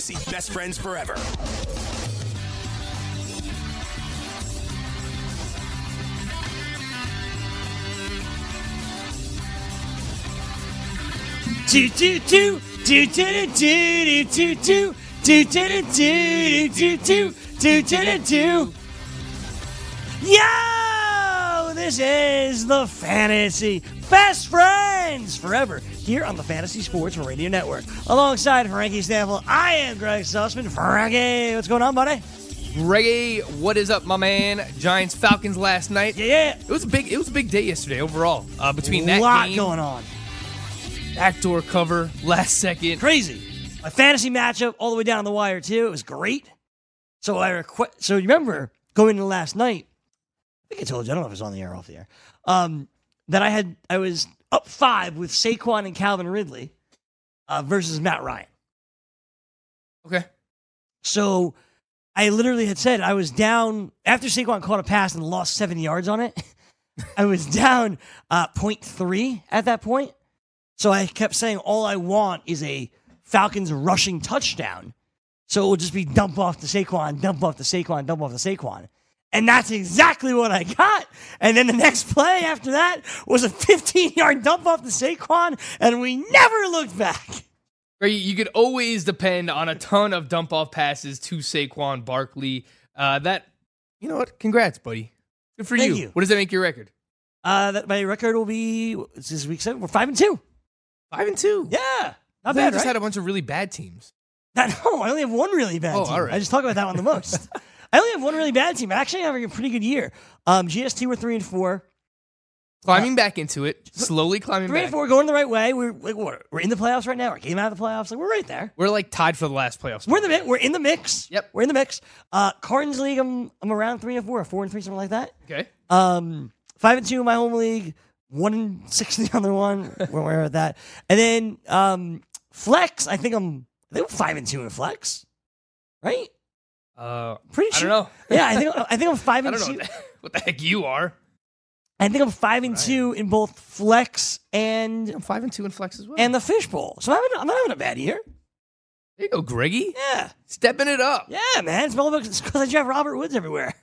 Fantasy Best Friends Forever. Do do do do do do do do do do do do do do do do do Yo! This is the Fantasy Best Friends Forever here on the Fantasy Sports Radio Network. Alongside Frankie Stampfl, I am Greg Sussman. Frankie, what's going on, buddy? Reggae, what is up, my man? Giants Falcons last night. Yeah, yeah. It was a big it was a big day yesterday overall. Uh, between that lot game, going on. backdoor cover, last second. Crazy. A fantasy matchup all the way down the wire too. It was great. So I request. So you remember going into last night? I think I told you. I don't know if it's on the air or off the air. Um, that I had I was up five with Saquon and Calvin Ridley uh, versus Matt Ryan. Okay. So I literally had said I was down after Saquon caught a pass and lost seven yards on it. I was down uh, 0.3 at that point. So I kept saying all I want is a Falcons rushing touchdown. So it will just be dump off to Saquon, dump off to Saquon, dump off to Saquon. And that's exactly what I got. And then the next play after that was a 15 yard dump off to Saquon, and we never looked back. Right, you could always depend on a ton of dump off passes to Saquon Barkley. Uh, that you know what? Congrats, buddy. Good for Thank you. you. What does that make your record? Uh, that my record will be this is week seven. We're five and two. Five and two. Yeah, I not bad, just right? had a bunch of really bad teams. That- no, I only have one really bad Oh, team. all right. I just talk about that one the most. I only have one really bad team. Actually, I'm having a pretty good year. Um, GST were three and four. Climbing back into it, slowly climbing Three back. and four, going the right way. We're like, we're, we're in the playoffs right now. We're game out of the playoffs. Like we're right there. We're like tied for the last playoffs. We're in the mi- we're in the mix. Yep. we're in the mix. Uh, Cardinals league, I'm I'm around three and four, or four and three, something like that. Okay. Um, five and two in my home league, one and six in the other one. we're, we're at that. And then um, flex, I think I'm I think I'm five and two in flex, right? Uh, Pretty sure. I sure. don't know. Yeah, I think I think I'm five I and don't know two. what the, what the heck you are. I think I'm five and two in both flex and I'm five and two in flex as well. and the fishbowl. So I'm, having, I'm not having a bad year. there you go, Greggy. Yeah, Stepping it up. yeah, man. It's all about because I drive Robert Woods everywhere.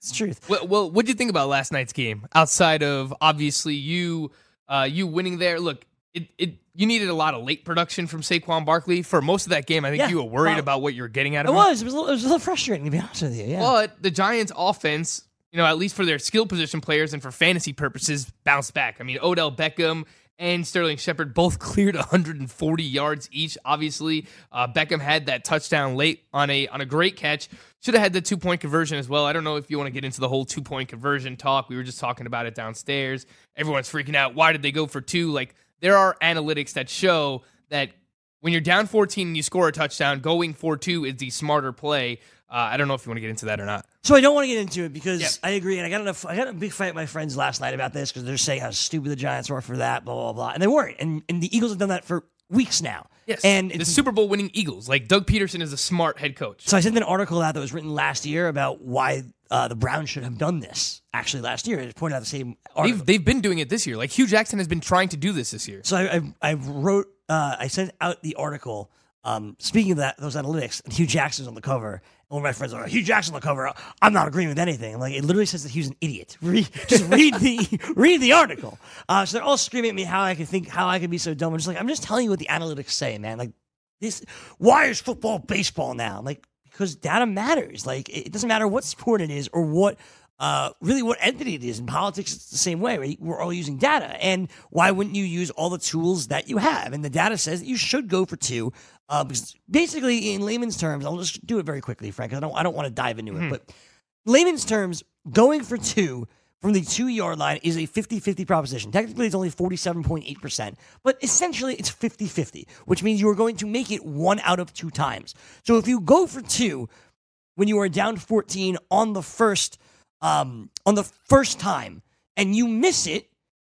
It's the truth. Well, well what did you think about last night's game? Outside of obviously you, uh, you winning there. Look, it, it you needed a lot of late production from Saquon Barkley for most of that game. I think Yeah, you were worried wow. about what you were getting out It of him. was. It was, a little, it was a little frustrating to be honest with you. Yeah. But the Giants' offense, you know, at least for their skill position players and for fantasy purposes, bounced back. I mean, Odell Beckham and Sterling Shepard both cleared 140 yards each. Obviously, uh, Beckham had that touchdown late on a on a great catch. Should have had the two point conversion as well. I don't know if you want to get into the whole two point conversion talk. We were just talking about it downstairs. Everyone's freaking out. Why did they go for two? Like there are analytics that show that when you're down 14 and you score a touchdown, going for two is the smarter play. Uh, I don't know if you want to get into that or not. So I don't want to get into it because Yep. I agree, and I got enough. I got a big fight with my friends last night about this because they're saying how stupid the Giants were for that, blah blah blah, and they weren't. And and the Eagles have done that for weeks now. Yes. and the Super Bowl winning Eagles. Like Doug Pederson is a smart head coach. So I sent an article out that was written last year about why uh, the Browns should have done this. Actually, last year, it pointed out the same article. They've, they've been doing it this year. Like Hue Jackson has been trying to do this this year. so I, I, I wrote, uh, I sent out the article. Um, speaking of that, those analytics, and Hue Jackson's on the cover. And one of my friends are like, Hue Jackson on the cover. I'm not agreeing with anything. I'm like, it literally says that Hue's an idiot. Read, just read the read the article. Uh, so they're all screaming at me how I could think, how I could be so dumb. I'm just like, I'm just telling you what the analytics say, man. Like this, why is football baseball now? I'm like, because data matters. Like it doesn't matter what sport it is or what uh, really what entity it is. In politics, it's the same way. Right? We're all using data, and why wouldn't you use all the tools that you have? And the data says that you should go for two. Uh, because basically, in layman's terms, I'll just do it very quickly, Frank. I don't, I don't want to dive into it, but layman's terms, going for two from the two yard line is a 50 50 proposition. Technically, it's only 47.8%, but essentially it's 50 50, which means you are going to make it one out of two times. So if you go for two when you are down 14 on the first um, on the first time and you miss it,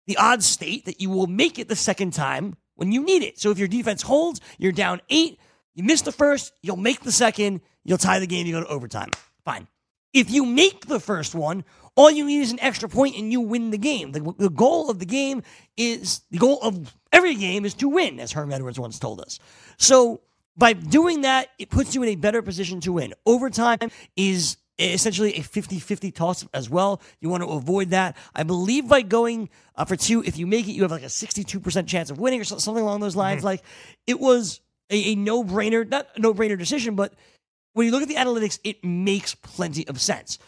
the odds state that you will make it the second time when you need it. So if your defense holds, you're down eight, you miss the first, you'll make the second, you'll tie the game, you go to overtime. Fine. If you make the first one, all you need is an extra point and you win the game. The, the goal of the game is the goal of every game is to win, as Herm Edwards once told us. So by doing that, it puts you in a better position to win. Overtime is essentially a 50 50 toss as well. You want to avoid that. I believe by going uh, for two, if you make it, you have like a 62% chance of winning or something along those lines. Like it was a, a no brainer, not a no brainer decision, but when you look at the analytics, it makes plenty of sense.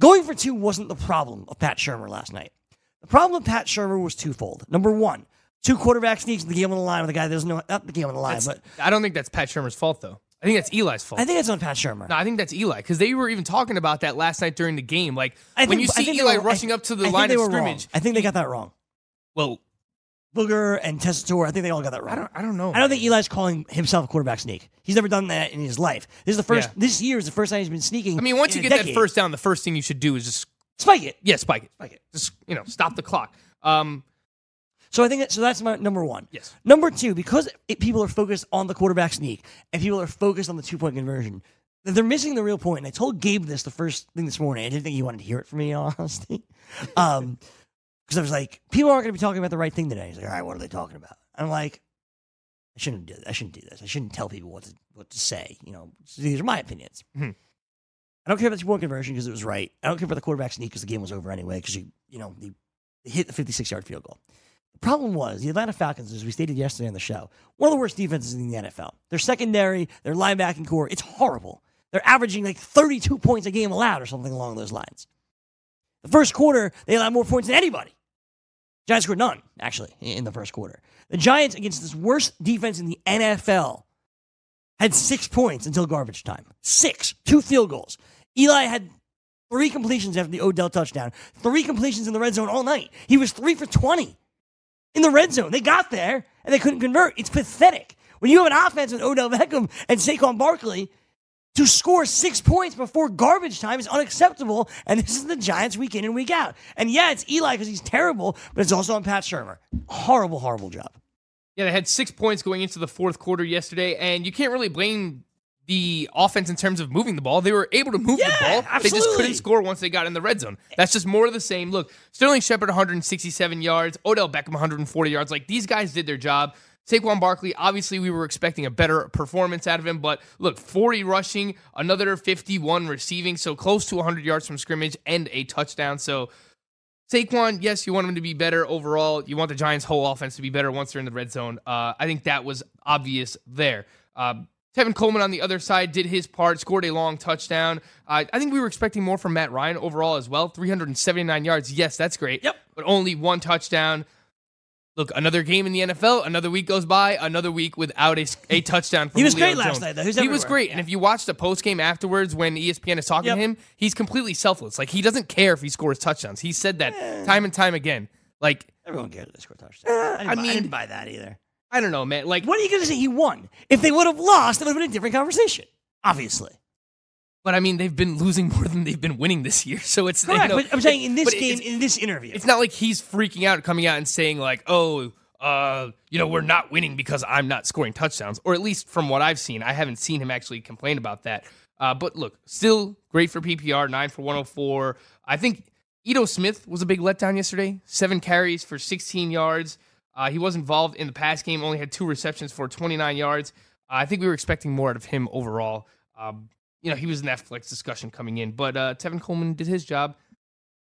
Going for two wasn't the problem of Pat Shurmur last night. The problem of Pat Shurmur was twofold. Number one, two quarterback sneaks, the game on the line with a guy that doesn't know, not the game on the line, That's- but I don't think that's Pat Shurmur's fault, though. I think that's Eli's fault. I think it's on Pat Shurmur. no, I think that's Eli because they were even talking about that last night during the game. Like I when you see Eli were- rushing I- up to the think line of were wrong. scrimmage. I think they got that wrong. Well, Booger and Tessitore, I think they all got that wrong. I don't. I don't know. I don't think Eli's calling himself a quarterback sneak. He's never done that in his life. This is the first. Yeah. This year is the first time he's been sneaking. I mean, once you get that first down, the first thing you should do is just spike it. yeah, spike it. Spike it. Just you know, stop the clock. Um, So I think that, so. That's my number one. Yes. Number two, because it, people are focused on the quarterback sneak and people are focused on the two point conversion, they're missing the real point. And I told Gabe this the first thing this morning. I didn't think he wanted to hear it from me, honestly. Um, because I was like, people aren't going to be talking about the right thing today. He's like, all right, what are they talking about? I'm like, I shouldn't do. This. I shouldn't do this. I shouldn't tell people what to what to say. You know, these are my opinions. Mhm. I don't care about the point conversion because it was right. I don't care about the quarterback sneak because the game was over anyway. Because you you know they, they hit the 56 yard field goal. The problem was the Atlanta Falcons, as we stated yesterday on the show, one of the worst defenses in the NFL. Their secondary, their linebacking corps, it's horrible. They're averaging like 32 points a game allowed or something along those lines. The first quarter, they allowed more points than anybody. Giants scored none, actually, in the first quarter. The Giants, against this worst defense in the NFL, had six points until garbage time. Six. Two field goals. Eli had three completions after the Odell touchdown, three completions in the red zone all night. He was three for 20 in the red zone. They got there and they couldn't convert. It's pathetic. When you have an offense with Odell Beckham and Saquon Barkley, to score six points before garbage time is unacceptable. And this is the Giants week in and week out. And yeah, it's Eli because he's terrible, but it's also on Pat Shurmur. Horrible, horrible job. yeah, they had six points going into the fourth quarter yesterday, and you can't really blame the offense in terms of moving the ball. They were able to move Yeah, the ball. They just couldn't score once they got in the red zone. That's just more of the same. Look, Sterling Shepard 167 yards, Odell Beckham 140 yards. Like these guys did their job. Saquon Barkley, obviously, we were expecting a better performance out of him, but look, 40 rushing, another 51 receiving, so close to 100 yards from scrimmage and a touchdown. So Saquon, yes, you want him to be better overall. You want the Giants' whole offense to be better once they're in the red zone. Uh, I think that was obvious there. Uh, Tevin Coleman on the other side did his part, scored a long touchdown. Uh, I think we were expecting more from Matt Ryan overall as well. 379 yards. Yes, that's great. Yep. But only one touchdown. Look, another game in the NFL. Another week goes by. Another week without a, a touchdown. From He was Julio great last night, though. He was he was everywhere. great. And if you watch the post game afterwards, when ESPN is talking Yep. to him, he's completely selfless. Like he doesn't care if he scores touchdowns. He said that time and time again. Like Everyone cares if they score touchdowns. Eh, I, didn't I buy- mean- I didn't buy that either. I don't know, man. Like What are you going to say? He won. If they would have lost, it would have been a different conversation. Obviously. But I mean, they've been losing more than they've been winning this year. So it's you Correct. know, but I'm saying in this game, in this interview, it's not like he's freaking out, coming out and saying like, "Oh, uh, you know, we're not winning because I'm not scoring touchdowns." Or at least from what I've seen, I haven't seen him actually complain about that. Uh, but look, still great for PPR, nine for 104. I think Ito Smith was a big letdown yesterday. Seven carries for 16 yards. Uh, he was involved in the pass game, only had two receptions for 29 yards. Uh, I think we were expecting more out of him overall. Um, you know, he was in that flex discussion coming in, but uh, Tevin Coleman did his job.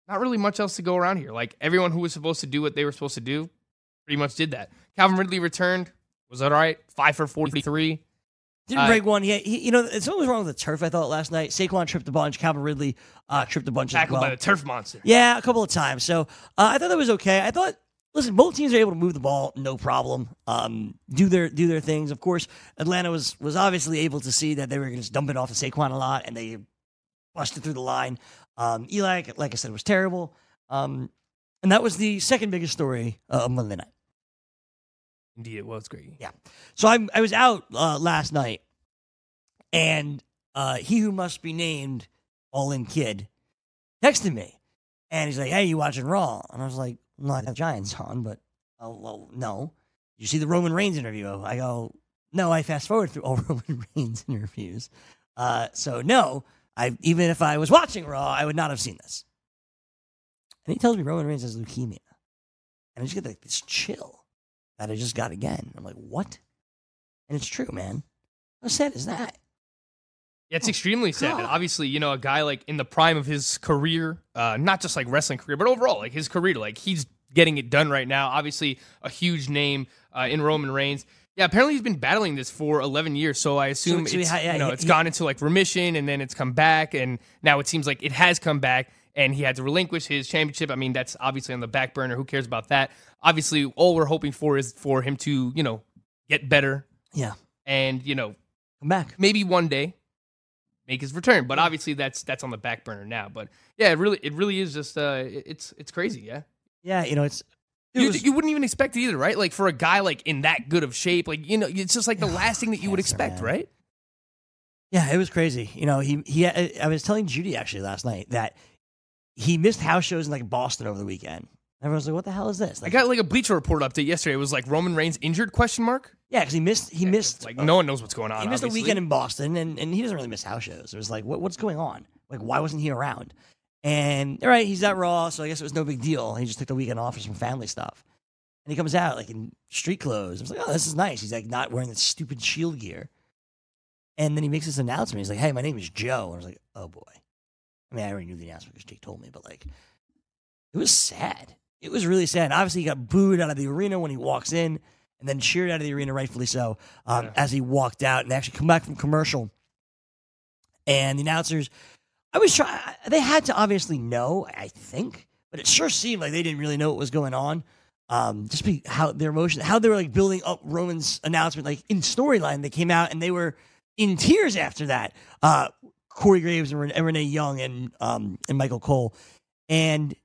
Not really much else to go around here. Like everyone who was supposed to do what they were supposed to do, pretty much did that. Calvin Ridley returned, was that all right, five for 43. Didn't Uh, break one. He, he, you know, something was wrong with the turf. I thought last night. Saquon tripped a bunch. Calvin Ridley uh, tripped a bunch as Tackled well. by the turf monster. Yeah, a couple of times. So uh, I thought that was okay. I thought, listen, both teams are able to move the ball, no problem. Um, do their do their things. Of course, Atlanta was was obviously able to see that they were going to just dump it off to Saquon a lot, and they busted through the line. Um, Eli, like I said, was terrible. Um, and that was the second biggest story uh, of Monday night. Indeed, it was great. Yeah. So I I was out uh, last night, and uh, he who must be named All In Kid texted me, and he's like, "Hey, you watching Raw?" And I was like, "No, I have Giants on, but oh well, no." You see the Roman Reigns interview? I go, "No, I fast forward through all Roman Reigns interviews." Uh, so no, I even if I was watching Raw, I would not have seen this. And he tells me Roman Reigns has leukemia, and I just get like this chill that I just got again. I'm like, what? And it's true, man. How sad is that? Yeah, it's extremely sad. God. Obviously, you know, a guy like in the prime of his career, uh, not just like wrestling career, but overall, like his career, like he's getting it done right now. Obviously, a huge name uh, in Roman Reigns. Yeah, apparently he's been battling this for 11 years. So I assume so he it's, yeah, you know, it's gone into like remission and then it's come back. And now it seems like it has come back and he had to relinquish his championship. I mean, that's obviously on the back burner. Who cares about that? Obviously, all we're hoping for is for him to, you know, get better Yeah. and, you know, Come back. maybe one day make his return. But obviously that's that's on the back burner now. But yeah, it really it really is just uh it's it's crazy, yeah. Yeah, you know, it's. It You, was, you wouldn't even expect it either, right? Like for a guy like in that good of shape, like you know, it's just like the last thing that you would expect, man. right? yeah, it was crazy. You know, he he. I I was telling Judy actually last night that he missed house shows in like Boston over the weekend. Everyone's like, "What the hell is this?" I got like a Bleacher Report update yesterday. It was like Roman Reigns injured question mark. Yeah, because he missed. He missed. Like no one knows what's going on. he missed a obviously. weekend in Boston, and, and he doesn't really miss house shows. It was like, what, what's going on? Like, why wasn't he around? And all right, he's at Raw, so I guess it was no big deal. He just took the weekend off for some family stuff, and he comes out like in street clothes. I was like, oh, this is nice. He's like not wearing this stupid shield gear, and then he makes this announcement. He's like, hey, my name is Joe, and I was like, oh boy. I mean, I already knew the announcement because Jake told me, but like, it was sad. It was really sad. Obviously, he got booed out of the arena when he walks in, and then cheered out of the arena, rightfully so, um, Yeah. as he walked out. And actually come back from commercial, and the announcers, I was trying. They had to obviously know, I think, but it sure seemed like they didn't really know what was going on. Um, just be how their emotion, how they were like building up Roman's announcement, like in storyline. They came out and they were in tears after that. Uh, Corey Graves and Ren- and Renee Young and um and Michael Cole, and it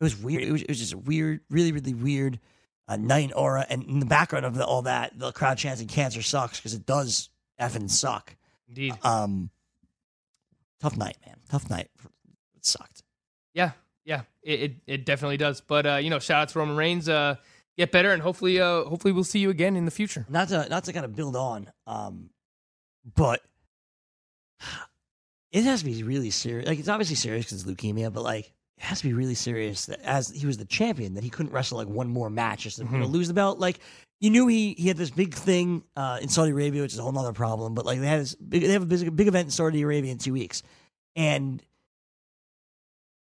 was weird. It was, it was just a weird, really, really weird uh, night aura. And in the background of the, all that, the crowd chanting "Cancer sucks" because it does effing suck. Indeed. Um, tough night, man. Tough night. It sucked. Yeah, yeah, it, it, it definitely does. But uh, you know, shout out to Roman Reigns. Uh, get better, and hopefully, uh, hopefully we'll see you again in the future. Not to not to kind of build on, um, but it has to be really serious. Like it's obviously serious because it's leukemia, but like it has to be really serious that as he was the champion that he couldn't wrestle like one more match just to Mhm. lose the belt. Like you knew he he had this big thing uh, in Saudi Arabia, which is a whole other problem. But like they had this big, they have a big, big event in Saudi Arabia in two weeks, and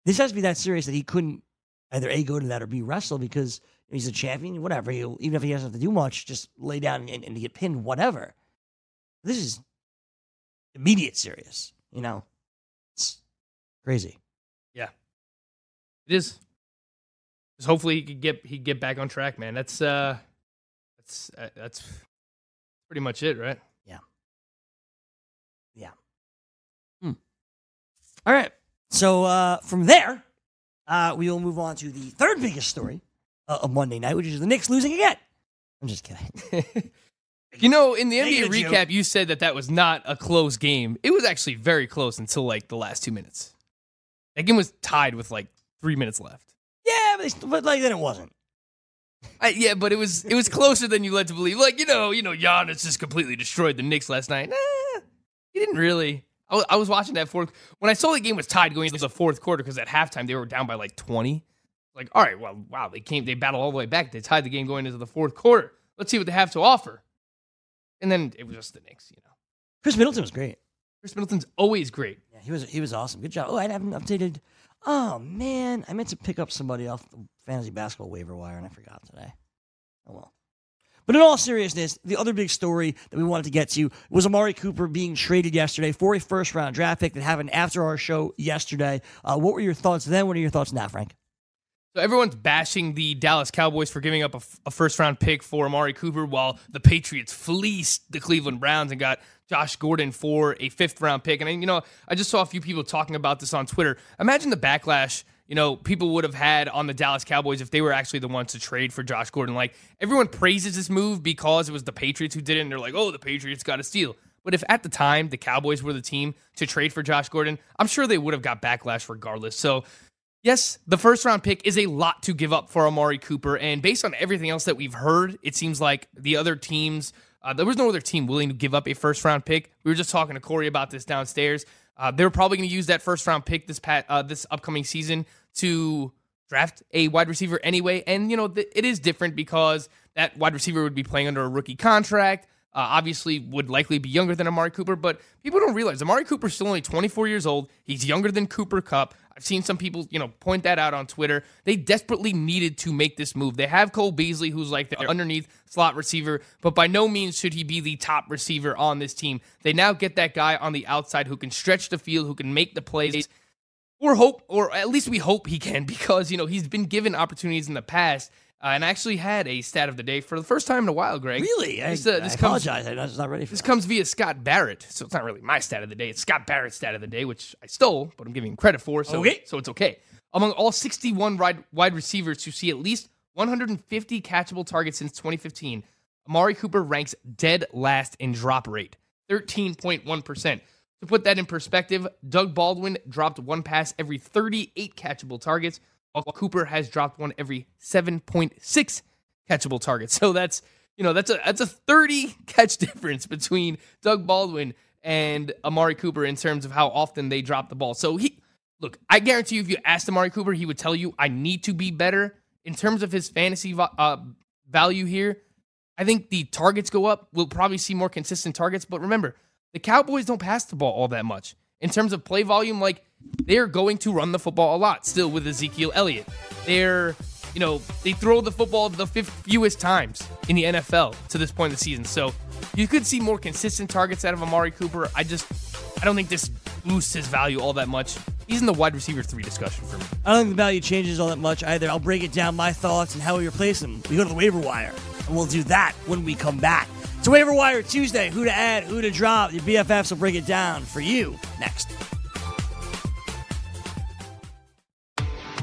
this has to be that serious that he couldn't either a go to that or b wrestle because he's a champion. Whatever, he'll, even if he doesn't have to do much, just lay down and, and get pinned. Whatever. This is immediate serious. You know, it's crazy. It is. Just hopefully he could get he get back on track, man. That's uh, that's uh, that's pretty much it, right? Yeah. Yeah. Hmm. All right. So uh, from there, uh, we will move on to the third biggest story uh, of Monday night, which is the Knicks losing again. I'm just kidding. You know, in the Make NBA it joke. recap, you said that that was not a close game. It was actually very close until like the last two minutes. That game was tied with like three minutes left. yeah, but, they, but like then it wasn't. I, yeah, but it was it was closer than you led to believe. Like you know, you know, Giannis just completely destroyed the Knicks last night. Nah, he didn't really. I was, I was watching that fourth when I saw the game was tied going into the fourth quarter because at halftime they were down by like twenty. Like, all right, well, wow, they came, they battled all the way back. They tied the game going into the fourth quarter. Let's see what they have to offer. And then it was just the Knicks, you know. Khris Middleton was great. Khris Middleton's always great. Yeah, he was he was awesome. Good job. Oh, I haven't updated. Oh man, I meant to pick up somebody off the fantasy basketball waiver wire, and I forgot today. Oh well. But in all seriousness, the other big story that we wanted to get to was Amari Cooper being traded yesterday for a first round draft pick that happened after our show yesterday. Uh, what were your thoughts then? What are your thoughts now, Frank? So everyone's bashing the Dallas Cowboys for giving up a, f- a first round pick for Amari Cooper while the Patriots fleeced the Cleveland Browns and got Josh Gordon for a fifth round pick. And, you know, I just saw a few people talking about this on Twitter. Imagine the backlash, you know, people would have had on the Dallas Cowboys if they were actually the ones to trade for Josh Gordon. Like everyone praises this move because it was the Patriots who did it, and they're like, oh, the Patriots got a steal. But if at the time the Cowboys were the team to trade for Josh Gordon, I'm sure they would have got backlash regardless. So Yes, the first round pick is a lot to give up for Amari Cooper. And based on everything else that we've heard, it seems like the other teams, uh, there was no other team willing to give up a first round pick. We were just talking to Corey about this downstairs. Uh, they were probably going to use that first round pick this pat, uh, this upcoming season to draft a wide receiver anyway. And, you know, th- it is different because that wide receiver would be playing under a rookie contract. Uh, obviously, would likely be younger than Amari Cooper, but people don't realize Amari Cooper's still only 24 years old. He's younger than Cooper Kupp. I've seen some people, you know, point that out on Twitter. They desperately needed to make this move. They have Cole Beasley, who's like the underneath slot receiver, but by no means should he be the top receiver on this team. They now get that guy on the outside who can stretch the field, who can make the plays. Or hope, or at least we hope he can, because you know he's been given opportunities in the past, uh, and I actually had a stat of the day for the first time in a while, Greg. Really? I, This, uh, I this comes- apologize. I was not ready for This that. comes via Scott Barrett, so it's not really my stat of the day. It's Scott Barrett's stat of the day, which I stole, but I'm giving him credit for, so Okay. so it's okay. Among all 61 wide, wide receivers to see at least 150 catchable targets since 2015, Amari Cooper ranks dead last in drop rate, 13.1%. To put that in perspective, Doug Baldwin dropped one pass every 38 catchable targets, while Cooper has dropped one every 7.6 catchable targets. So that's you know that's a that's a 30 catch difference between Doug Baldwin and Amari Cooper in terms of how often they drop the ball. So he look, I guarantee you, if you asked Amari Cooper, he would tell you, "I need to be better." In terms of his fantasy uh, value here, I think the targets go up. We'll probably see more consistent targets. But remember, the Cowboys don't pass the ball all that much. In terms of play volume, like they're going to run the football a lot still with Ezekiel Elliott. They're, you know, they throw the football the fewest times in the NFL to this point in the season. So you could see more consistent targets out of Amari Cooper. I just, I don't think this boosts his value all that much. He's in the wide receiver three discussion for me. I don't think the value changes all that much either. I'll break it down my thoughts and how we replace him. We go to the waiver wire, and we'll do that when we come back. It's waiver wire Tuesday. Who to add, who to drop. Your BFFs will break it down for you next.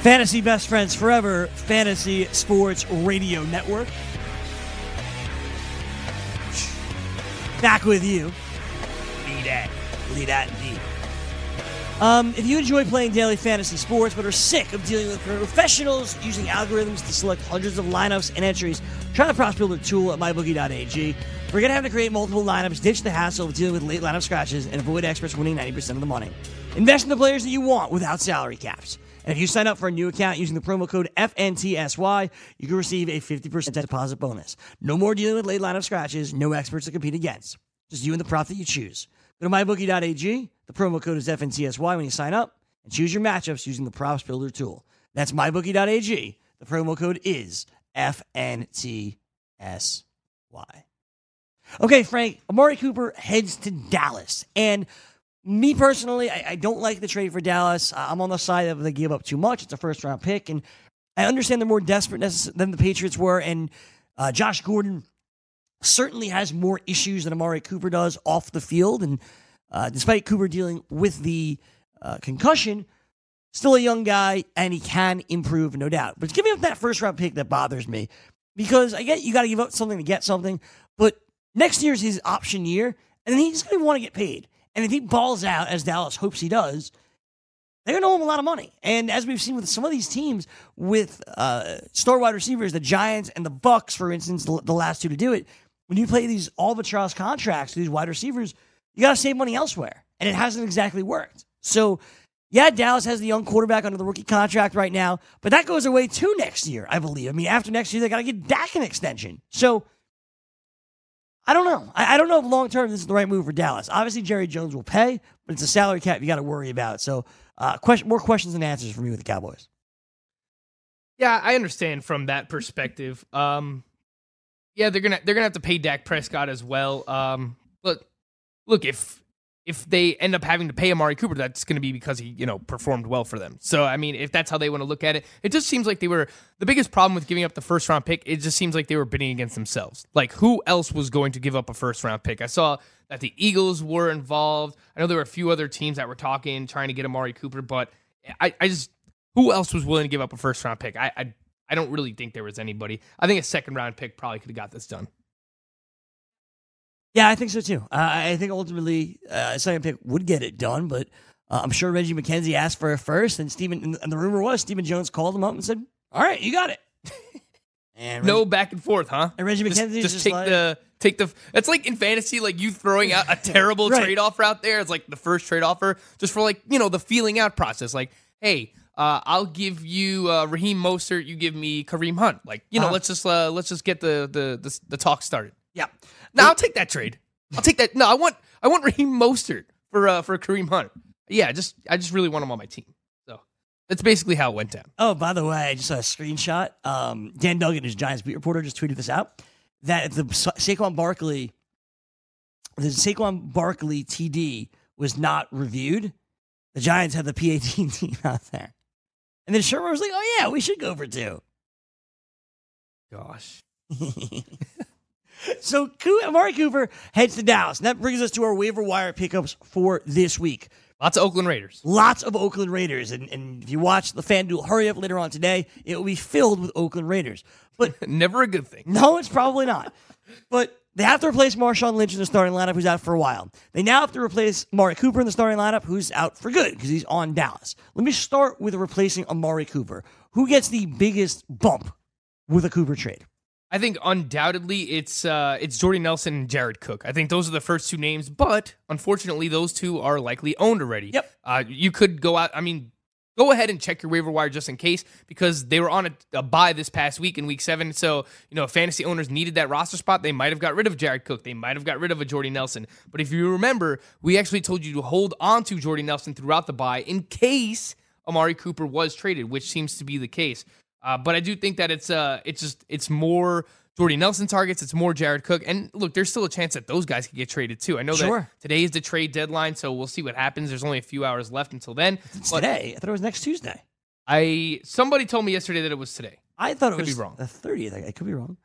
Fantasy Best Friends Forever, Fantasy Sports Radio Network. Back with you. Lead that. Lead that indeed. Um, if you enjoy playing daily fantasy sports but are sick of dealing with professionals using algorithms to select hundreds of lineups and entries, try the Props Builder tool at mybookie.ag. We're going to have to create multiple lineups, ditch the hassle of dealing with late lineup scratches, and avoid experts winning 90% of the money. Invest in the players that you want without salary caps. And if you sign up for a new account using the promo code FNTSY, you can receive a 50% deposit bonus. No more dealing with late lineup scratches, no experts to compete against. Just you and the prop that you choose. Go to mybookie.ag. The promo code is FNTSY when you sign up and choose your matchups using the props builder tool. That's mybookie.ag. The promo code is FNTSY. Okay, Frank, Amari Cooper heads to Dallas. And me personally, I, I don't like the trade for Dallas. I'm on the side of they give up too much. It's a first round pick. And I understand they're more desperate than the Patriots were. And uh, Josh Gordon certainly has more issues than Amari Cooper does off the field. And uh, despite Cooper dealing with the uh, concussion, still a young guy and he can improve, no doubt. But it's giving up that first round pick that bothers me because I get you got to give up something to get something. But next year's his option year, and he's going to want to get paid. And if he balls out, as Dallas hopes he does, they're going to owe him a lot of money. And as we've seen with some of these teams, with uh, star wide receivers, the Giants and the Bucs, for instance, the, last two to do it, when you play these albatross contracts to these wide receivers, you got to save money elsewhere. And it hasn't exactly worked. So, yeah, Dallas has the young quarterback under the rookie contract right now, but that goes away too next year, I believe. I mean, after next year, they got to get Dak an extension. So, I don't know. I, I don't know if long term this is the right move for Dallas. Obviously, Jerry Jones will pay, but it's a salary cap you got to worry about. So, uh, question, more questions than answers for me with the Cowboys. Yeah, I understand from that perspective. Um, yeah, they're gonna they're gonna have to pay Dak Prescott as well. Um, but look, if if they end up having to pay Amari Cooper, that's going to be because he, you know, performed well for them. So, I mean, if that's how they want to look at it, it just seems like they were the biggest problem with giving up the first round pick. It just seems like they were bidding against themselves. Like, who else was going to give up a first round pick? I saw that the Eagles were involved. I know there were a few other teams that were talking, trying to get Amari Cooper, but I, I just, who else was willing to give up a first round pick? I, I, I don't really think there was anybody. I think a second round pick probably could have got this done. Yeah, I think so too. Uh, I think ultimately uh, a second pick would get it done, but uh, I'm sure Reggie McKenzie asked for a first, and Stephen and the rumor was Stephen Jones called him up and said, "All right, you got it." and Reggie, no back and forth, huh? And Reggie McKenzie just, just, just take like, the take the. It's like in fantasy, like you throwing out a terrible right. trade offer out there. It's like the first trade offer, just for like you know the feeling out process. Like, hey, uh, I'll give you uh, Raheem Mostert. You give me Kareem Hunt. Like, you know, uh-huh. let's just uh, let's just get the, the the the talk started. Yeah. Now I'll take that trade. I'll take that. No, I want I want Raheem Mostert for uh, for Kareem Hunt. Yeah, just I just really want him on my team. So that's basically how it went down. Oh, by the way, I just saw a screenshot. Um, Dan Duggan, his Giants beat reporter, just tweeted this out that if the Sa- Saquon Barkley, the Saquon Barkley TD was not reviewed, the Giants had the PAT team out there. And then Shurmur was like, "Oh yeah, we should go for two. Gosh. so Amari Cooper heads to Dallas. And that brings us to our waiver wire pickups for this week. Lots of Oakland Raiders. Lots of Oakland Raiders. And, and if you watch the FanDuel hurry up later on today, it will be filled with Oakland Raiders. But never a good thing. No, it's probably not. But they have to replace Marshawn Lynch in the starting lineup, who's out for a while. They now have to replace Amari Cooper in the starting lineup, who's out for good because he's on Dallas. Let me start with replacing Amari Cooper. Who gets the biggest bump with a Cooper trade? I think undoubtedly it's uh, it's Jordy Nelson and Jared Cook. I think those are the first two names, but unfortunately those two are likely owned already. Yep. Uh, you could go out. I mean, go ahead and check your waiver wire just in case because they were on a, a bye this past week in week seven. So you know, fantasy owners needed that roster spot, they might have got rid of Jared Cook. They might have got rid of a Jordy Nelson. But if you remember, we actually told you to hold on to Jordy Nelson throughout the bye in case Amari Cooper was traded, which seems to be the case. Uh, but I do think that it's uh it's just it's more Jordy Nelson targets, it's more Jared Cook. And look, there's still a chance that those guys could get traded too. I know sure. that today is the trade deadline, so we'll see what happens. There's only a few hours left until then. It's today. I thought it was next Tuesday. I somebody told me yesterday that it was today. I thought it could was be wrong. the 30th. I could be wrong.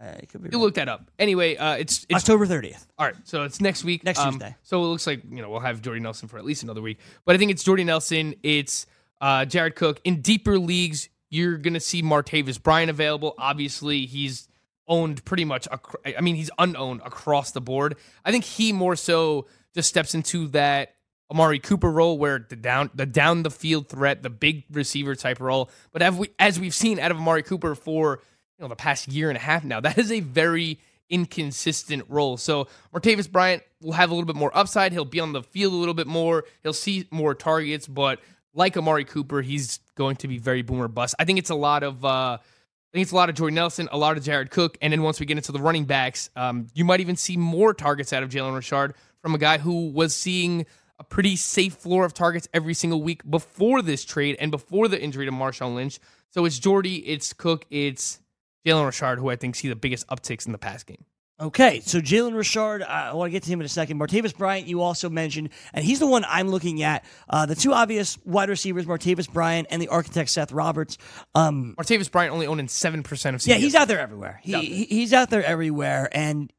Uh, could be you wrong. look that up. Anyway, uh, it's, it's October 30th. All right, so it's next week. Next um, Tuesday. So it looks like you know we'll have Jordy Nelson for at least another week. But I think it's Jordy Nelson. It's uh, Jared Cook. In deeper leagues, you're gonna see Martavis Bryant available. Obviously, he's owned pretty much. Ac- I mean, he's unowned across the board. I think he more so just steps into that Amari Cooper role where the down the down the field threat, the big receiver type role. But as we as we've seen out of Amari Cooper for you know the past year and a half now, that is a very inconsistent role. So Martavis Bryant will have a little bit more upside. He'll be on the field a little bit more. He'll see more targets, but like Amari Cooper, he's going to be very boomer bust. I think it's a lot of uh, I think it's a lot of Jordy Nelson, a lot of Jared Cook, and then once we get into the running backs, um, you might even see more targets out of Jalen Richard from a guy who was seeing a pretty safe floor of targets every single week before this trade and before the injury to Marshawn Lynch. So it's Jordy, it's Cook, it's Jalen Richard, who I think see the biggest upticks in the pass game. Okay, so Jalen Richard, uh, I want to get to him in a second. Martavis Bryant, you also mentioned, and he's the one I'm looking at. Uh, the two obvious wide receivers, Martavis Bryant and the architect Seth Roberts. Um, Martavis Bryant only owning seven percent of. CBS. Yeah, he's out there everywhere. He, out there. he's out there everywhere, and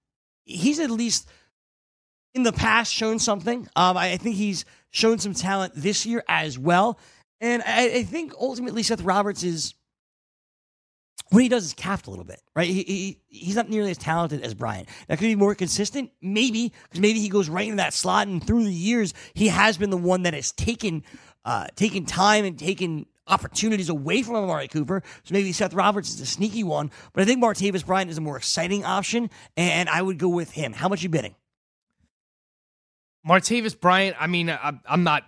he's at least in the past shown something. Um, I think he's shown some talent this year as well, and I, I think ultimately Seth Roberts is what he does is capped a little bit, right? He, he he's not nearly as talented as Bryant. That could be more consistent, maybe, because maybe he goes right into that slot, and through the years, he has been the one that has taken uh, taken time and taken opportunities away from Amari Cooper. So maybe Seth Roberts is a sneaky one, but I think Martavis Bryant is a more exciting option, and I would go with him. How much you bidding? Martavis Bryant. I mean, I, I'm not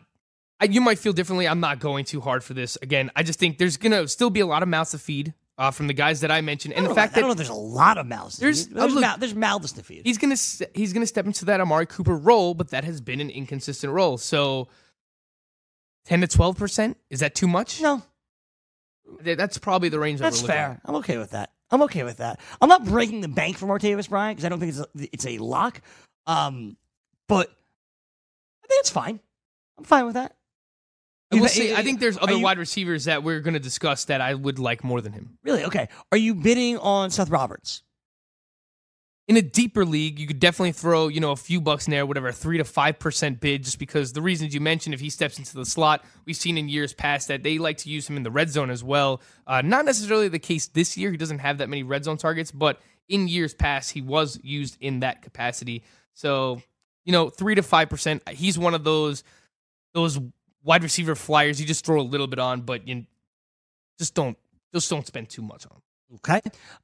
you might feel differently. I'm not going too hard for this. Again, I just think there's going to still be a lot of mouths to feed uh, from the guys that I mentioned, and I the don't know- fact I don't know there's a lot of mouths. There's- there's, look- mou- there's mouths to feed. he's gonna he's gonna step into that Amari Cooper role, but that has been an inconsistent role. So, ten to twelve percent is that too much? No, that's probably the range. that's that fair. at. I'm okay with that. I'm okay with that. I'm not breaking the bank for Martavis Bryant because I don't think it's a, it's a lock. Um, but I think it's fine. I'm fine with that. I will say, I think there's other you- wide receivers that we're going to discuss that I would like more than him. Really? Okay. Are you bidding on Seth Roberts? In a deeper league, you could definitely throw, you know, a few bucks in there, whatever, a three to five percent bid, just because the reasons you mentioned, if he steps into the slot, we've seen in years past that they like to use him in the red zone as well. Uh, not necessarily the case this year; he doesn't have that many red zone targets, but in years past, he was used in that capacity. So, you know, three to five percent. He's one of those those wide receiver flyers you just throw a little bit on, but you just don't just don't spend too much on. him. Okay.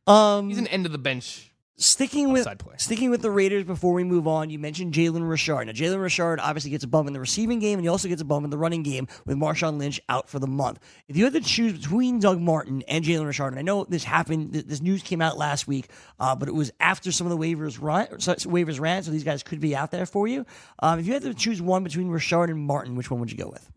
Um, He's an end of the bench sticking with sticking with the Raiders before we move on, you mentioned Jalen Richard. Now, Jalen Richard obviously gets a bump in the receiving game, and he also gets a bump in the running game with Marshawn Lynch out for the month. If you had to choose between Doug Martin and Jalen Richard, and I know this happened, this news came out last week, uh, but it was after some of the waivers run, waivers ran, so these guys could be out there for you. Um, if you had to choose one between Richard and Martin, which one would you go with?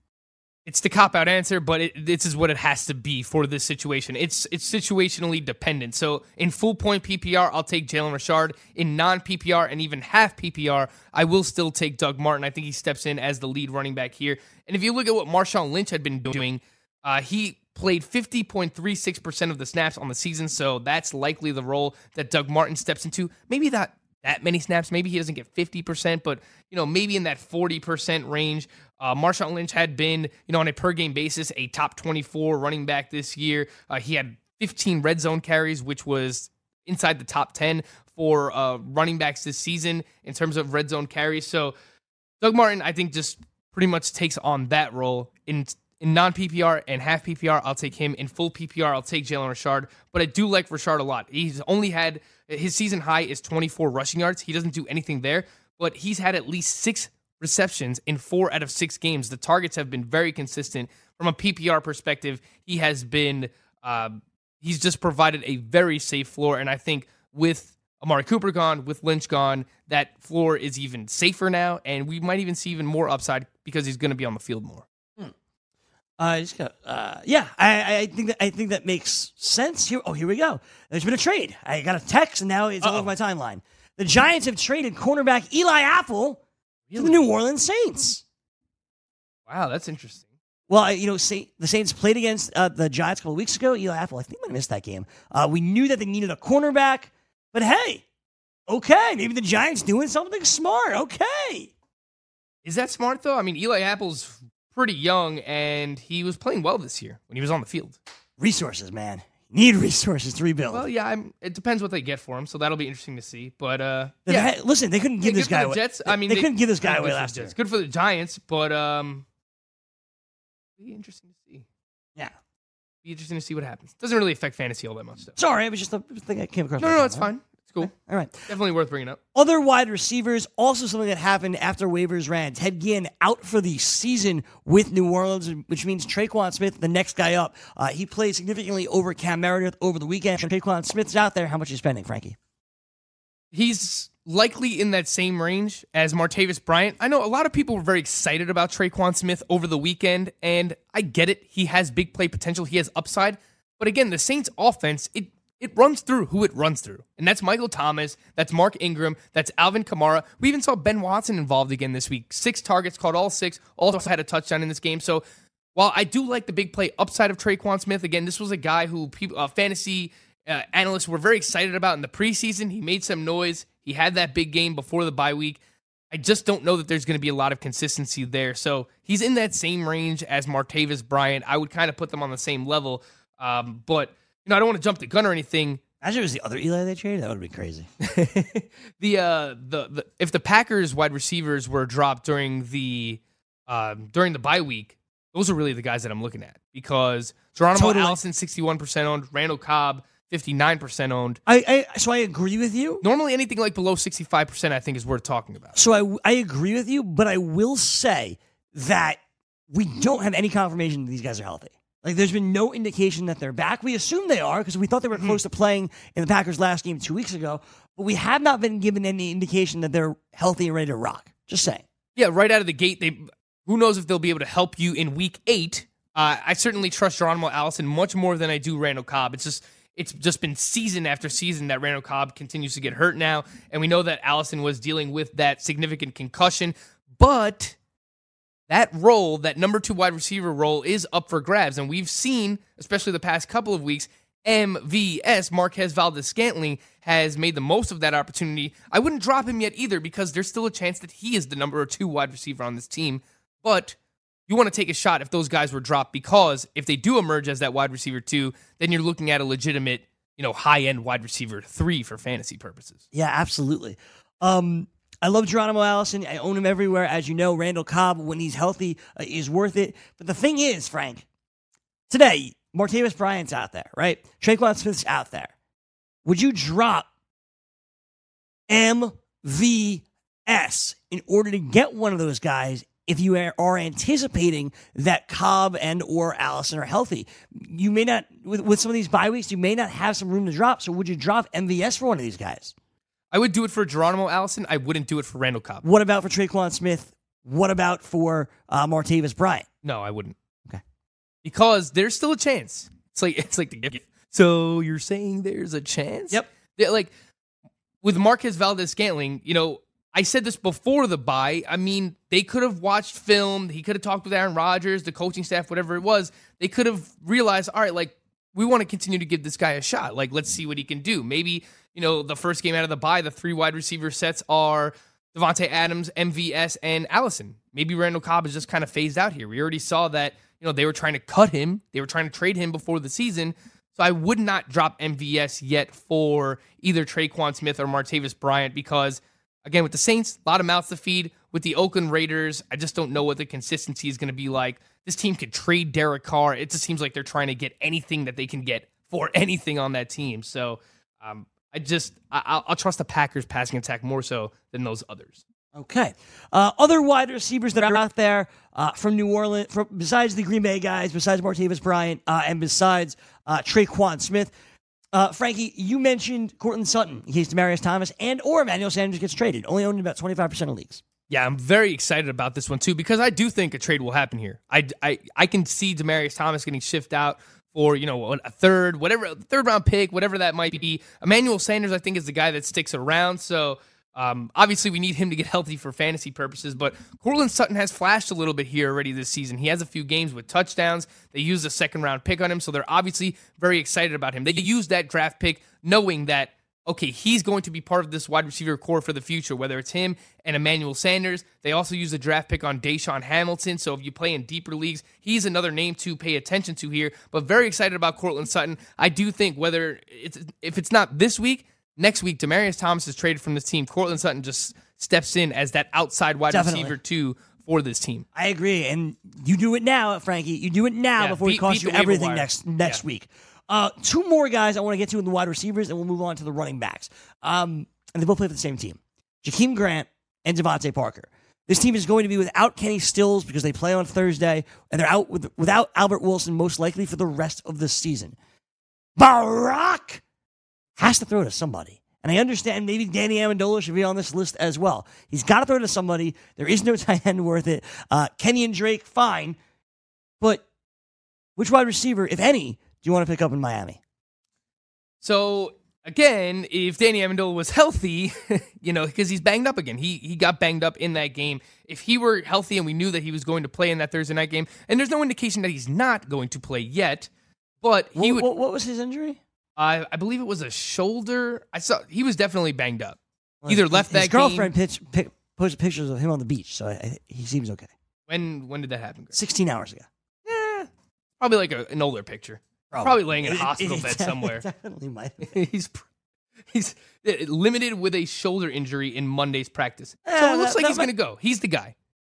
It's the cop out answer, but it, this is what it has to be for this situation. It's it's situationally dependent. So in full point PPR, I'll take Jalen Richard. In non PPR and even half PPR, I will still take Doug Martin. I think he steps in as the lead running back here. And if you look at what Marshawn Lynch had been doing, uh, he played 50.36% of the snaps on the season. So that's likely the role that Doug Martin steps into. Maybe that that many snaps. Maybe he doesn't get 50%, but you know, maybe in that 40% range. Uh, Marshawn Lynch had been, you know, on a per game basis, a top 24 running back this year. Uh, he had 15 red zone carries, which was inside the top 10 for uh, running backs this season in terms of red zone carries. So Doug Martin, I think, just pretty much takes on that role in in non PPR and half PPR. I'll take him in full PPR. I'll take Jalen Richard, but I do like Richard a lot. He's only had his season high is 24 rushing yards. He doesn't do anything there, but he's had at least six receptions in four out of six games. The targets have been very consistent from a PPR perspective. He has been um, he's just provided a very safe floor, and I think with Amari Cooper gone, with Lynch gone, that floor is even safer now, and we might even see even more upside because he's going to be on the field more. Uh, just got, uh, yeah, I, I think that I think that makes sense. Here, oh, here we go. There's been a trade. I got a text, and now it's all Uh-oh. over my timeline. The Giants have traded cornerback Eli Apple to the New Orleans Saints. Wow, that's interesting. Well, you know, Saint, the Saints played against uh, the Giants a couple of weeks ago. Eli Apple, I think, might have missed that game. Uh, we knew that they needed a cornerback, but hey, okay, maybe the Giants doing something smart. Okay, Is that smart though? I mean, Eli Apple's pretty young, and he was playing well this year when he was on the field. resources, man, need resources to rebuild. Well, yeah, I'm, it depends what they get for him, so that'll be interesting to see. But uh, The- yeah, listen, they couldn't give this for guy the away. Jets. I mean, they, couldn't give this guy good away for the last year. Jets. Good for the Giants, but um, be interesting to see. Yeah. Be interesting to see what happens. Doesn't really affect fantasy all that much, though. Sorry, it was just a thing I came across. No, my no, it's fine. Cool. All right. Definitely worth bringing up. Other wide receivers, also something that happened after waivers ran. Ted Ginn out for the season with New Orleans, which means Tre'Quan Smith, the next guy up. Uh, he played significantly over Cam Meredith over the weekend. Tre'Quan Smith's out there. How much are you spending, Frankie? He's likely in that same range as Martavis Bryant. I know a lot of people were very excited about Tre'Quan Smith over the weekend, and I get it. He has big play potential. He has upside. But again, the Saints offense, it it runs through who it runs through. And that's Michael Thomas, that's Mark Ingram, that's Alvin Kamara. We even saw Ben Watson involved again this week. Six targets, caught all six, also had a touchdown in this game. So while I do like the big play upside of Tre'Quan Smith, again, this was a guy who people, uh, fantasy uh, analysts were very excited about in the preseason. He made some noise. He had that big game before the bye week. I just don't know that there's going to be a lot of consistency there. So he's in that same range as Martavis Bryant. I would kind of put them on the same level. Um, but know, I don't want to jump the gun or anything. Imagine it was the other Eli they traded. That would be crazy. the uh the, the if the Packers wide receivers were dropped during the um during the bye week, those are really the guys that I'm looking at because Geronimo Totally. Allison 61% owned, Randall Cobb 59% owned. I, I so I agree with you. Normally anything like below 65% I think is worth talking about. So I I agree with you, but I will say that we don't have any confirmation that these guys are healthy. Like, there's been no indication that they're back. We assume they are because we thought they were close to playing in the Packers' last game two weeks ago, but we have not been given any indication that they're healthy and ready to rock. Just saying. Yeah, right out of the gate, they who knows if they'll be able to help you in week eight. Uh, I certainly trust Geronimo Allison much more than I do Randall Cobb. It's just it's just been season after season that Randall Cobb continues to get hurt now, and we know that Allison was dealing with that significant concussion, but that role, that number two wide receiver role, is up for grabs. And we've seen, especially the past couple of weeks, MVS, Marquez Valdes-Scantling, has made the most of that opportunity. I wouldn't drop him yet either because there's still a chance that he is the number two wide receiver on this team. But you want to take a shot if those guys were dropped because if they do emerge as that wide receiver two, then you're looking at a legitimate, you know, high end wide receiver three for fantasy purposes. Yeah, absolutely. Um, I love Geronimo Allison. I own him everywhere. As you know, Randall Cobb, when he's healthy, uh, is worth it. But the thing is, Frank, today, Martavis Bryant's out there, right? Tre'Quan Smith's out there. Would you drop MVS in order to get one of those guys if you are anticipating that Cobb and or Allison are healthy. You may not with, with some of these bye weeks, you may not have some room to drop. So would you drop MVS for one of these guys? I would do it for Geronimo Allison. I wouldn't do it for Randall Cobb. What about for Tre'Quan Smith? What about for uh, Martavis Bryant? No, I wouldn't. Okay. Because there's still a chance. It's like it's like the gift. So you're saying there's a chance? Yep. Yeah, like with Marquez Valdes-Scantling, you know, I said this before the bye. I mean, they could have watched film. He could have talked with Aaron Rodgers, the coaching staff, whatever it was. They could have realized, all right, like we want to continue to give this guy a shot. Like, let's see what he can do. Maybe you know the first game out of the bye, the three wide receiver sets are Davante Adams, MVS, and Allison. Maybe Randall Cobb is just kind of phased out here. We already saw that you know they were trying to cut him. They were trying to trade him before the season. So I would not drop MVS yet for either Tre'Quan Smith or Martavis Bryant because Again, with the Saints, a lot of mouths to feed. With the Oakland Raiders, I just don't know what the consistency is going to be like. This team could trade Derek Carr. It just seems like they're trying to get anything that they can get for anything on that team. So um, I just I, will trust the Packers passing attack more so than those others. Okay. Uh, other wide receivers that are out there uh, from New Orleans, from, besides the Green Bay guys, besides Martavis Bryant, uh, and besides uh, Tre'Quan Smith, uh, Frankie, you mentioned Courtland Sutton in case Demaryius Thomas and or Emmanuel Sanders gets traded. Only owned about 25% of leagues. Yeah, I'm very excited about this one too because I do think a trade will happen here. I, I, I can see Demaryius Thomas getting shifted out for you know a third, whatever third round pick, whatever that might be. Emmanuel Sanders, I think, is the guy that sticks around. So um, obviously, we need him to get healthy for fantasy purposes, but Courtland Sutton has flashed a little bit here already this season. He has a few games with touchdowns. They used a second round pick on him, so they're obviously very excited about him. They used that draft pick knowing that, okay, he's going to be part of this wide receiver corps for the future, whether it's him and Emmanuel Sanders. They also used a draft pick on DaeSean Hamilton, so if you play in deeper leagues, he's another name to pay attention to here, but very excited about Courtland Sutton. I do think whether it's, if it's not this week, next week, Demaryius Thomas is traded from this team. Courtland Sutton just steps in as that outside wide Definitely. receiver two for this team. I agree, and you do it now, Frankie. You do it now yeah, before beat, it costs you everything next next yeah. week. Uh, two more guys I want to get to in the wide receivers, and we'll move on to the running backs. Um, and they both play for the same team: Jakeem Grant and DeVante Parker. This team is going to be without Kenny Stills because they play on Thursday, and they're out with, without Albert Wilson most likely for the rest of the season. Brock has to throw to somebody. And I understand maybe Danny Amendola should be on this list as well. He's got to throw to somebody. There is no tight end worth it. Uh, and Drake, fine. But which wide receiver, if any, do you want to pick up in Miami? So again, if Danny Amendola was healthy, you know, because he's banged up again. He he got banged up in that game. If he were healthy and we knew that he was going to play in that Thursday night game, and there's no indication that he's not going to play yet, but he what, would. What was his injury? I I believe it was a shoulder. I saw he was definitely banged up. Well, Either left his that girlfriend game, pitch, pic, posted pictures of him on the beach, so I, he seems okay. When when did that happen? Sixteen hours ago. Yeah, probably like a, an older picture. Probably, probably laying in a hospital it, it, bed somewhere. Definitely might. he's he's limited with a shoulder injury in Monday's practice. So it looks that, like that he's going to go. He's the guy.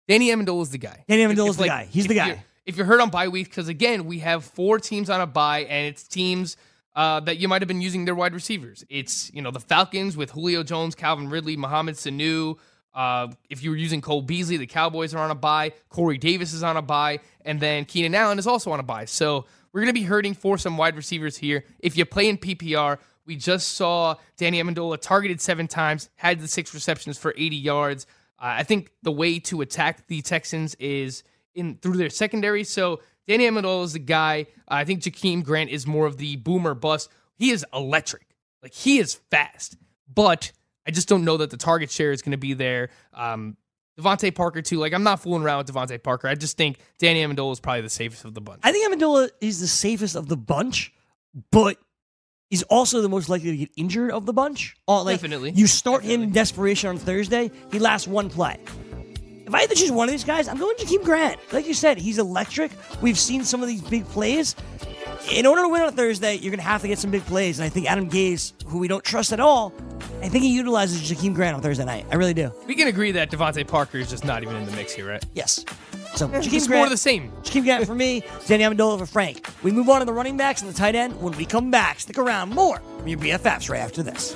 Danny Amendola is the guy. Danny Amendola is the like, guy. He's the guy. If you're hurt on bye week, because again, we have four teams on a bye, and it's teams uh, that you might have been using their wide receivers. It's you know the Falcons with Julio Jones, Calvin Ridley, Mohamed Sanu, Uh, if you were using Cole Beasley, the Cowboys are on a bye. Corey Davis is on a bye, and then Keenan Allen is also on a bye. So we're going to be hurting for some wide receivers here. If you play in PPR, we just saw Danny Amendola targeted seven times, had the six receptions for 80 yards. Uh, I think the way to attack the Texans is in through their secondary. So Danny Amendola is the guy. Uh, I think Jakeem Grant is more of the boomer bust. He is electric. Like he is fast, but I just don't know that the target share is going to be there. Um, DeVante Parker too. Like I'm not fooling around with DeVante Parker. I just think Danny Amendola is probably the safest of the bunch. I think Amendola is the safest of the bunch, but he's also the most likely to get injured of the bunch. Oh, like, Definitely. You start him in desperation on Thursday, he lasts one play. If I had to choose one of these guys, I'm going to keep Grant. Like you said, he's electric. We've seen some of these big plays. In order to win on Thursday, you're going to have to get some big plays. And I think Adam Gase, who we don't trust at all, I think he utilizes Jakeem Grant on Thursday night. I really do. we can agree that DeVante Parker is just not even in the mix here, right? Yes. So It's Jakeem more Grant, of the same. Jakeem Grant for me, Danny Amendola for Frank. We move on to the running backs and the tight end when we come back. Stick around. More from your BFFs right after this.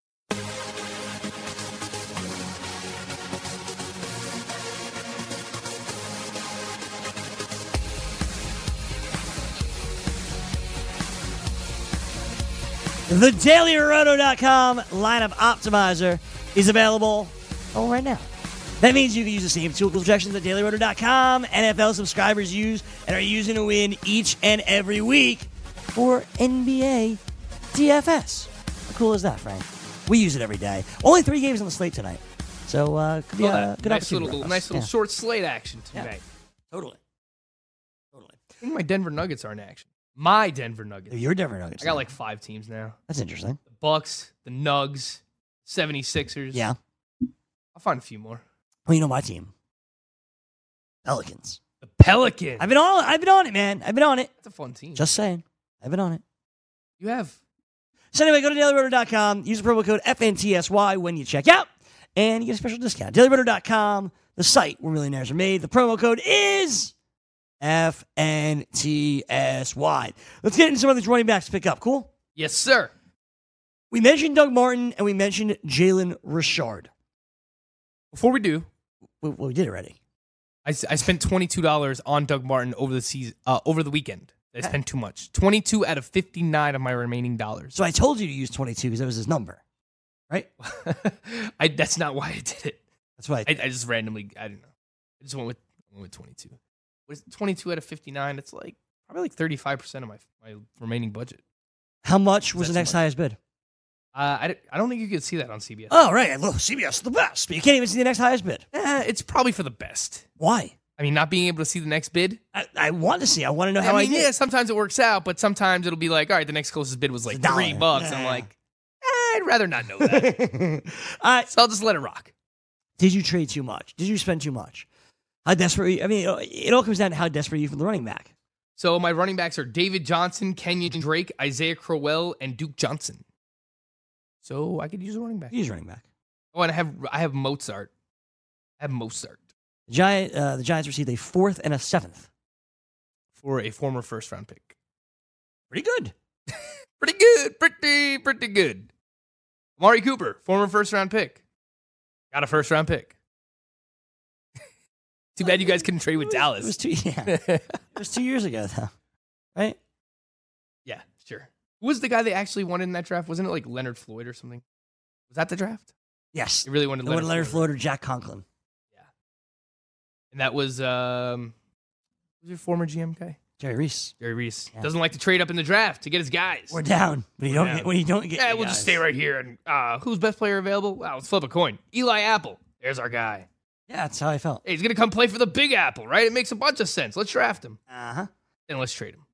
The DailyRoto.com lineup optimizer is available oh, right now. That means you can use the same tool projections that DailyRoto.com NFL subscribers use and are using to win each and every week for NBA DFS. How cool is that, Frank? We use it every day. Only three games on the slate tonight. So, uh, could be Well, a good nice opportunity. little, nice little Yeah, short slate action Yeah. tonight. Totally. Totally. I think my Denver Nuggets are in action. My Denver Nuggets. Your Denver Nuggets. I got like five teams now. That's interesting. The Bucks, the Nugs, 76ers. Yeah. I'll find a few more. Well, you know my team. Pelicans. The Pelicans. I've been on I've been on it, man. I've been on it. That's a fun team. Just saying. I've been on it. you have So anyway, go to dailyroto.com, use the promo code FNTSY when you check out, and you get a special discount. Dailyroto.com, the site where millionaires are made. The promo code is FNTSY. Let's get into some of these running backs to pick up. Cool? yes, sir. We mentioned Doug Martin and we mentioned Jalen Richard. Before we do, We, well, we did already. I spent twenty two dollars on Doug Martin over the season uh, over the weekend. I spent too much. Twenty two out of fifty nine of my remaining dollars. So I told you to use 22 because that was his number, right? I that's not why I did it. That's why. I, I just randomly I don't know. I just went with I went with twenty two. Twenty two out of fifty nine? It's like probably like thirty five percent of my my remaining budget. How much was the next highest bid? Uh, I, don't- I don't think you could see that on CBS. Oh, right. Look, CBS is the best, but you can't even see the next highest bid. Eh, it's probably for the best. Why? I mean, not being able to see the next bid. I, I want to see. I want to know how I I, mean, did. yeah, sometimes it works out, but sometimes it'll be like, all right, the next closest bid was like It's a three bucks. Yeah. I'm like, eh, I'd rather not know that. uh, so I'll just let it rock. did you trade too much? Did you spend too much? How desperate? You? I mean, it all comes down to how desperate you for the running back. So my running backs are David Johnson, Kenyon Drake, Isaiah Crowell, and Duke Johnson. So I could use a running back. Use running back. Oh, and I have I have Mozart. I have Mozart The Giant, uh, the Giants received a fourth and a seventh. for a former first round pick. Pretty good. Pretty good, pretty pretty good. Amari Cooper, former first round pick, got a first round pick. Too bad you guys couldn't trade with It Dallas. was two. Yeah, it was two years ago, though. Right? yeah, sure. Who was the guy they actually wanted in that draft? Wasn't it like Leonard Floyd or something? Was that the draft? Yes. They really wanted They Leonard, wanted Leonard Floyd. Floyd or Jack Conklin. Yeah. And that was um who's your former GM guy? Jerry Reese. Jerry Reese. Yeah. Doesn't like to trade up in the draft to get his guys. We're down. but you We're don't get, when you don't get, yeah, we'll just stay right here. And uh, who's best player available? Well, let's flip a coin. Eli Apple. There's our guy. Yeah, that's how I felt. Hey, he's gonna come play for the Big Apple, right? It makes a bunch of sense. Let's draft him. Uh huh. And let's trade him.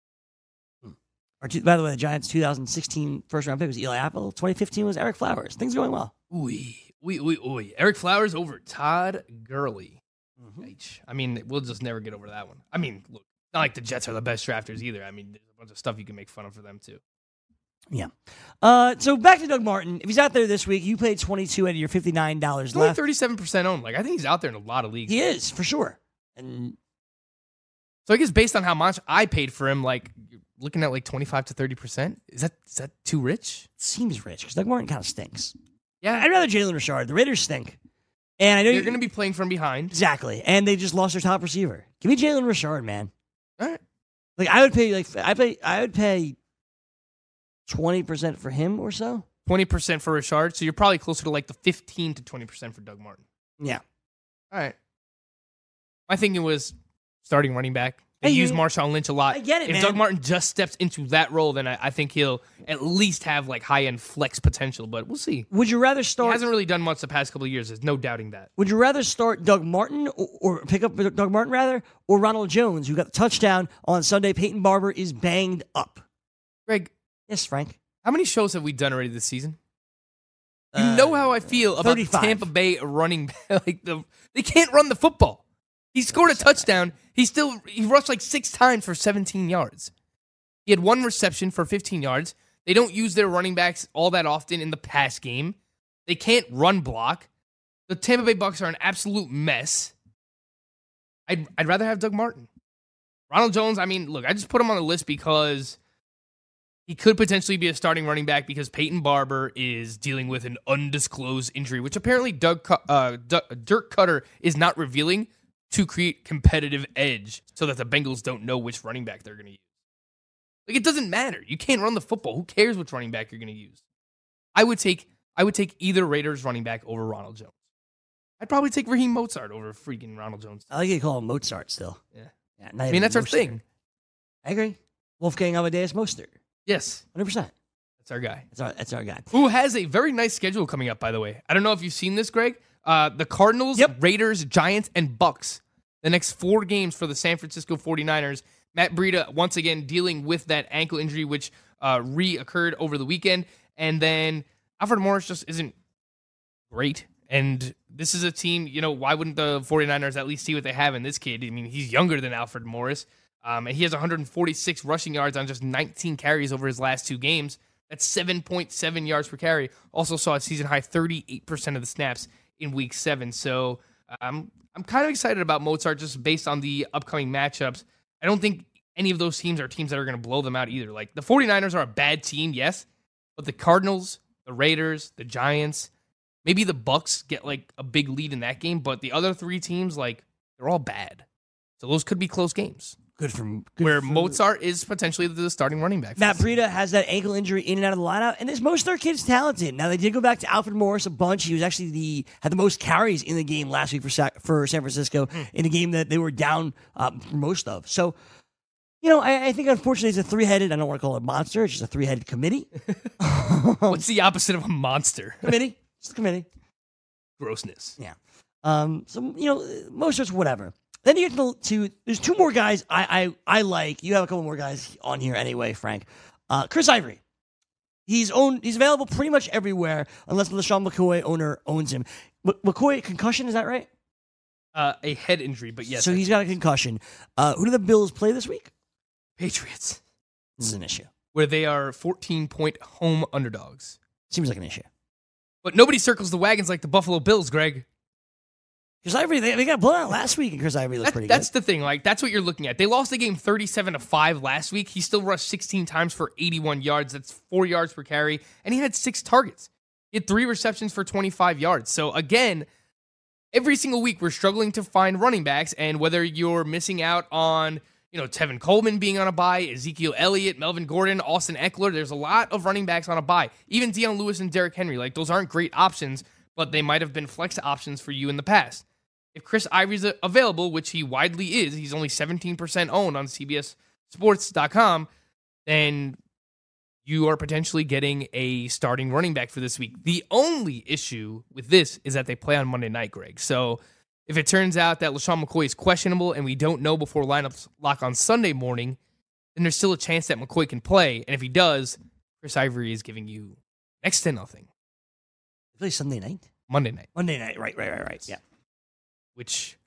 Or two, by the way, the Giants' 2016 first round pick was Eli Apple. 2015 was Ereck Flowers. Things are going well. Ooh, we, we, we, Ereck Flowers over Todd Gurley. Mm-hmm. I mean, we'll just never get over that one. I mean, look, not like the Jets are the best drafters either. I mean, there's a bunch of stuff you can make fun of for them too. Yeah. Uh, so back to Doug Martin. If he's out there this week, you played 22 out of your $59 He's only left. 37% owned. Like, I think he's out there in a lot of leagues. He is, for sure. And So I guess based on how much I paid for him, like, you're looking at like 25 to 30%. Is that is that too rich? it seems rich because Doug Martin kind of stinks. Yeah. I'd rather Jalen Richard. The Raiders stink. And I know You're you- going to be playing from behind. Exactly. And they just lost their top receiver. Give me Jalen Richard, man. All right. Like I would pay like I pay I would pay twenty percent for him or so. 20% for Richard. So you're probably closer to like the 15 to 20% for Doug Martin. Yeah. All right. My thinking was starting running back. They Hey, use you- Marshawn Lynch a lot. I get it, If man. Doug Martin just steps into that role, then I, I think he'll at least have like high end flex potential. But we'll see. Would you rather start? He hasn't really done much the past couple of years. There's no doubting that. Would you rather start Doug Martin or, or pick up Doug Martin rather or Ronald Jones who got the touchdown on Sunday? Peyton Barber is banged up. Greg, Yes, Frank. how many shows have we done already this season? You Uh, know how I feel about the 35. Tampa Bay running like the they can't run the football. He scored a touchdown. He still he rushed like six times for 17 yards. He had one reception for 15 yards. They don't use their running backs all that often in the pass game. They can't run block. The Tampa Bay Bucs are an absolute mess. I'd I'd rather have Doug Martin. Ronald Jones, I mean, look, I just put him on the list because he could potentially be a starting running back because Peyton Barber is dealing with an undisclosed injury, which apparently Doug uh, Dirk Koetter is not revealing to create competitive edge so that the Bengals don't know which running back they're going to use. Like it doesn't matter. You can't run the football. Who cares which running back you're going to use? I would take I would take either Raiders running back over Ronald Jones. I'd probably take Raheem Mozart over freaking Ronald Jones. I like you to call him Mozart still. Yeah. Yeah, I mean, that's our thing. I agree. Wolfgang Amadeus Mostert. Yes, 100%. that's our guy. That's our, that's our guy. who has a very nice schedule coming up, by the way. I don't know if you've seen this, Greg. Uh, the Cardinals, Yep. Raiders, Giants, and Bucs. The next four games for the San Francisco 49ers. Matt Breida, once again, dealing with that ankle injury, which uh, reoccurred over the weekend. And then Alfred Morris just isn't great. And this is a team, you know, why wouldn't the 49ers at least see what they have in this kid? I mean, he's younger than Alfred Morris. Um, and he has 146 rushing yards on just 19 carries over his last two games. That's 7.7 yards per carry. Also saw a season high 38% of the snaps in week seven. So um, I'm kind of excited about Mozart just based on the upcoming matchups. I don't think any of those teams are teams that are going to blow them out either. Like the 49ers are a bad team, yes, but the Cardinals, the Raiders, the Giants, maybe the Bucs get like a big lead in that game, but the other three teams, like, they're all bad. So those could be close games Good from good where for- Mozart is potentially the starting running back. for Matt this. Breida has that ankle injury in and out of the lineup, and this most of their kids talented. Now they did go back to Alfred Morris a bunch. He was actually the had the most carries in the game last week for Sa- for San Francisco Hmm. in a game that they were down um, most of. So, you know, I, I think unfortunately it's a three headed. I don't want to call it a monster. It's just a three headed committee. What's the opposite of a monster? committee, just a committee. Grossness. Yeah. Um. So you know, most of it's whatever. Then you get to, to there's two more guys I, I I like. You have a couple more guys on here anyway, Frank. Uh, Chris Ivory. He's owned. He's available pretty much everywhere, unless the LeSean McCoy owner owns him. M- McCoy concussion is that right? Uh, a head injury, but yes. so he's got a concussion. Uh, who do the Bills play this week? Patriots, This is an issue. where they are 14 point home underdogs. Seems like an issue. But nobody circles the wagons like the Buffalo Bills, Greg. Chris Ivory, they, they got blown out last week, and Chris Ivory looked That- pretty that's good. That's the thing. Like that's what you're looking at. They lost the game 37 to five last week. He still rushed 16 times for 81 yards. That's four yards per carry, and he had six targets. He had three receptions for 25 yards. So again, every single week we're struggling to find running backs, and whether you're missing out on you know Tevin Coleman being on a bye, Ezekiel Elliott, Melvin Gordon, Austin Ekeler, there's a lot of running backs on a bye. Even Dion Lewis and Derrick Henry, like those aren't great options, but they might have been flex options for you in the past. If Chris Ivory's available, which he widely is, he's only 17% owned on CBSSports.com, then you are potentially getting a starting running back for this week. The only issue with this is that they play on Monday night, Greg. So if it turns out that LeSean McCoy is questionable and we don't know before lineups lock on Sunday morning, then there's still a chance that McCoy can play. And if he does, Chris Ivory is giving you next to nothing. Play Sunday night. Monday night. Monday night. Right, right, right, right. Yeah. Which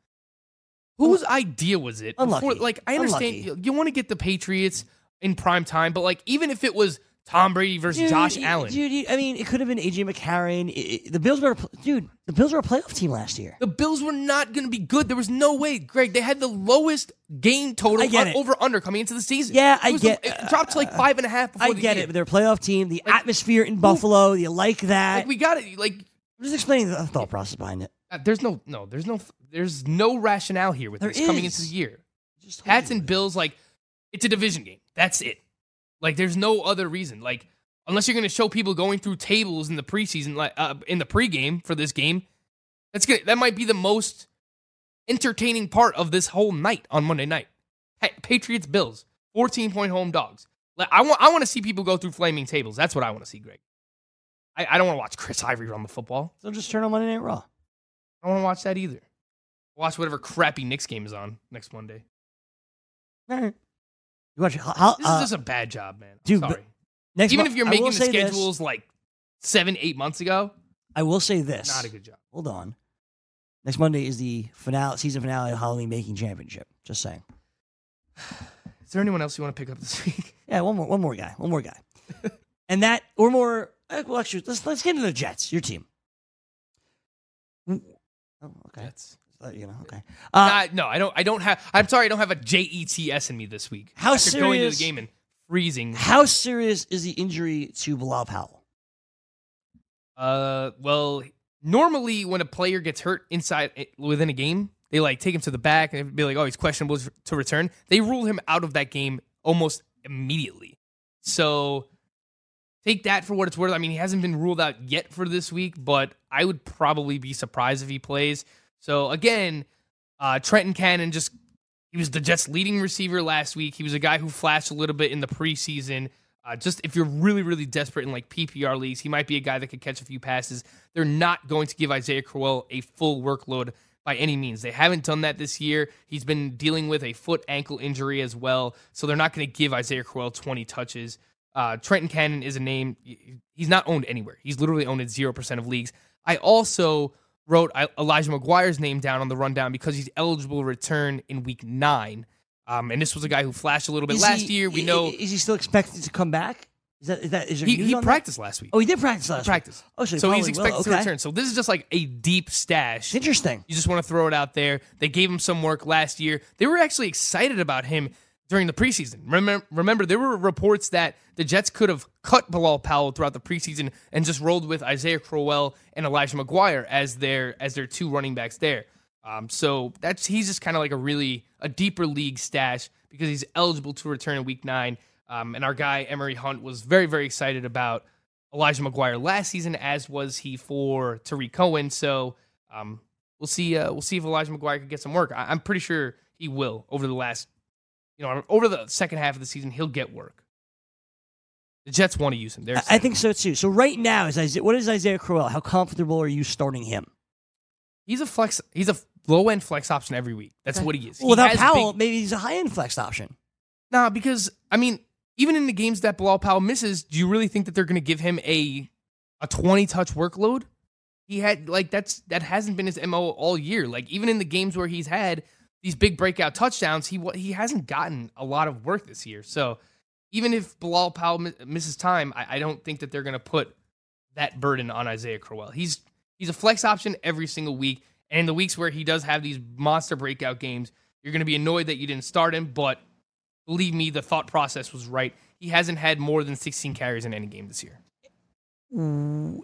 whose idea was it? Unlucky. Before- like I understand Unlucky. you, you want to get the Patriots in prime time, but like even if it was Tom Brady versus Josh Dude, Allen, Dude, I mean, it could have been AJ McCarron. It- it- the Bills were, a dude. The Bills were a playoff team last year. the Bills were not going to be good. There was no way, Greg. They had the lowest game total on over under coming into the season. Yeah, I was the- get- it uh, dropped to like five and a half. Before I get year. it, but they're a playoff team. The atmosphere in Buffalo, you like that. Like we got it. Like I'm just explaining the thought process behind it. Uh, there's no no there's no there's no rationale here with There this coming into the year. Just Pats and Bills, like, it's a division game. That's it. Like, there's no other reason. Like, unless you're going to show people going through tables in the preseason, like uh, in the pregame for this game, that's good. That might be the most entertaining part of this whole night on Monday night. Hey, Patriots Bills, 14 point home dogs. Like, I want I want to see people go through flaming tables. That's what I want to see, Greg. I, I don't want to watch Chris Ivory run the football. So just turn on Monday Night Raw. I don't want to watch that either. Watch whatever crappy Knicks game is on next Monday. All right. You watch how, This uh, is just a bad job, man. I'm dude, sorry. next Even if you're making the say this. schedules like seven, eight months ago, I will say this. not a good job. Hold on. Next Monday is the finale, season finale of Halloween Baking Championship. Just saying. Is there anyone else you want to pick up this week? Yeah, one more, one more guy, one more guy, and that or more. uh, Well, actually, let's let's get into the Jets, your team. Oh, okay. That's Uh, you know, okay. Uh, Nah, no, I don't. I don't have. I'm sorry, I don't have a J E T S in me this week. How After going to serious- the game and freezing? how serious is the injury to Bilal Powell? Uh, well, normally when a player gets hurt inside eh, within a game, they like take him to the back and be like, "Oh, he's questionable to return." They rule him out of that game almost immediately. So take that for what it's worth. I mean, he hasn't been ruled out yet for this week, but I would probably be surprised if he plays. So again, uh, Trenton Cannon just he was the Jets' leading receiver last week. He was a guy who flashed a little bit in the preseason. Uh, just if you're really, really desperate in like PPR leagues, he might be a guy that could catch a few passes. They're not going to give Isaiah Crowell a full workload by any means. They haven't done that this year. He's been dealing with a foot ankle injury as well, so they're not going to give Isaiah Crowell 20 touches. Uh, Trenton Cannon is a name. He's not owned anywhere. He's literally owned in 0% of leagues. I also wrote Elijah McGuire's name down on the rundown because he's eligible to return in week nine. Um, and this was a guy who flashed a little bit Is last he- year. We know Is he still expected to come back? Is that is that is there he, he on that? practiced last week. Oh, he did practice last week. practice. Oh, so, he so he's expected to return. So this is just like a deep stash. Interesting. You just want to throw it out there. They gave him some work last year. They were actually excited about him during the preseason. Remember, remember there were reports that the Jets could have cut Bilal Powell throughout the preseason and just rolled with Isaiah Crowell and Elijah McGuire as their as their two running backs there. Um, so that's he's just kind of like a really a deeper league stash because he's eligible to return in week nine. Um, and our guy Emery Hunt was very very excited about Elijah McGuire last season, as was he for Tarik Cohen. So um, we'll see. Uh, we'll see if Elijah McGuire can get some work. I- I'm pretty sure he will over the last, you know, over the second half of the season. He'll get work. The Jets want to use him. They're I- think so too. So right now, is Isaiah, what is Isaiah Crowell? How comfortable are you starting him? he's a flex. He's a low end flex option every week. That's Okay. what he is. Well, without Powell, big- maybe he's a high end flex option. Nah, because I mean, even in the games that Bilal Powell misses, do you really think that they're going to give him a a twenty touch workload? He had like that's that hasn't been his mo all year. Like even in the games where he's had these big breakout touchdowns, he he hasn't gotten a lot of work this year. So even if Bilal Powell misses time, I, I don't think that they're going to put that burden on Isaiah Crowell. He's he's a flex option every single week, and in the weeks where he does have these monster breakout games, you're going to be annoyed that you didn't start him, but believe me, the thought process was right. He hasn't had more than 16 carries in any game this year.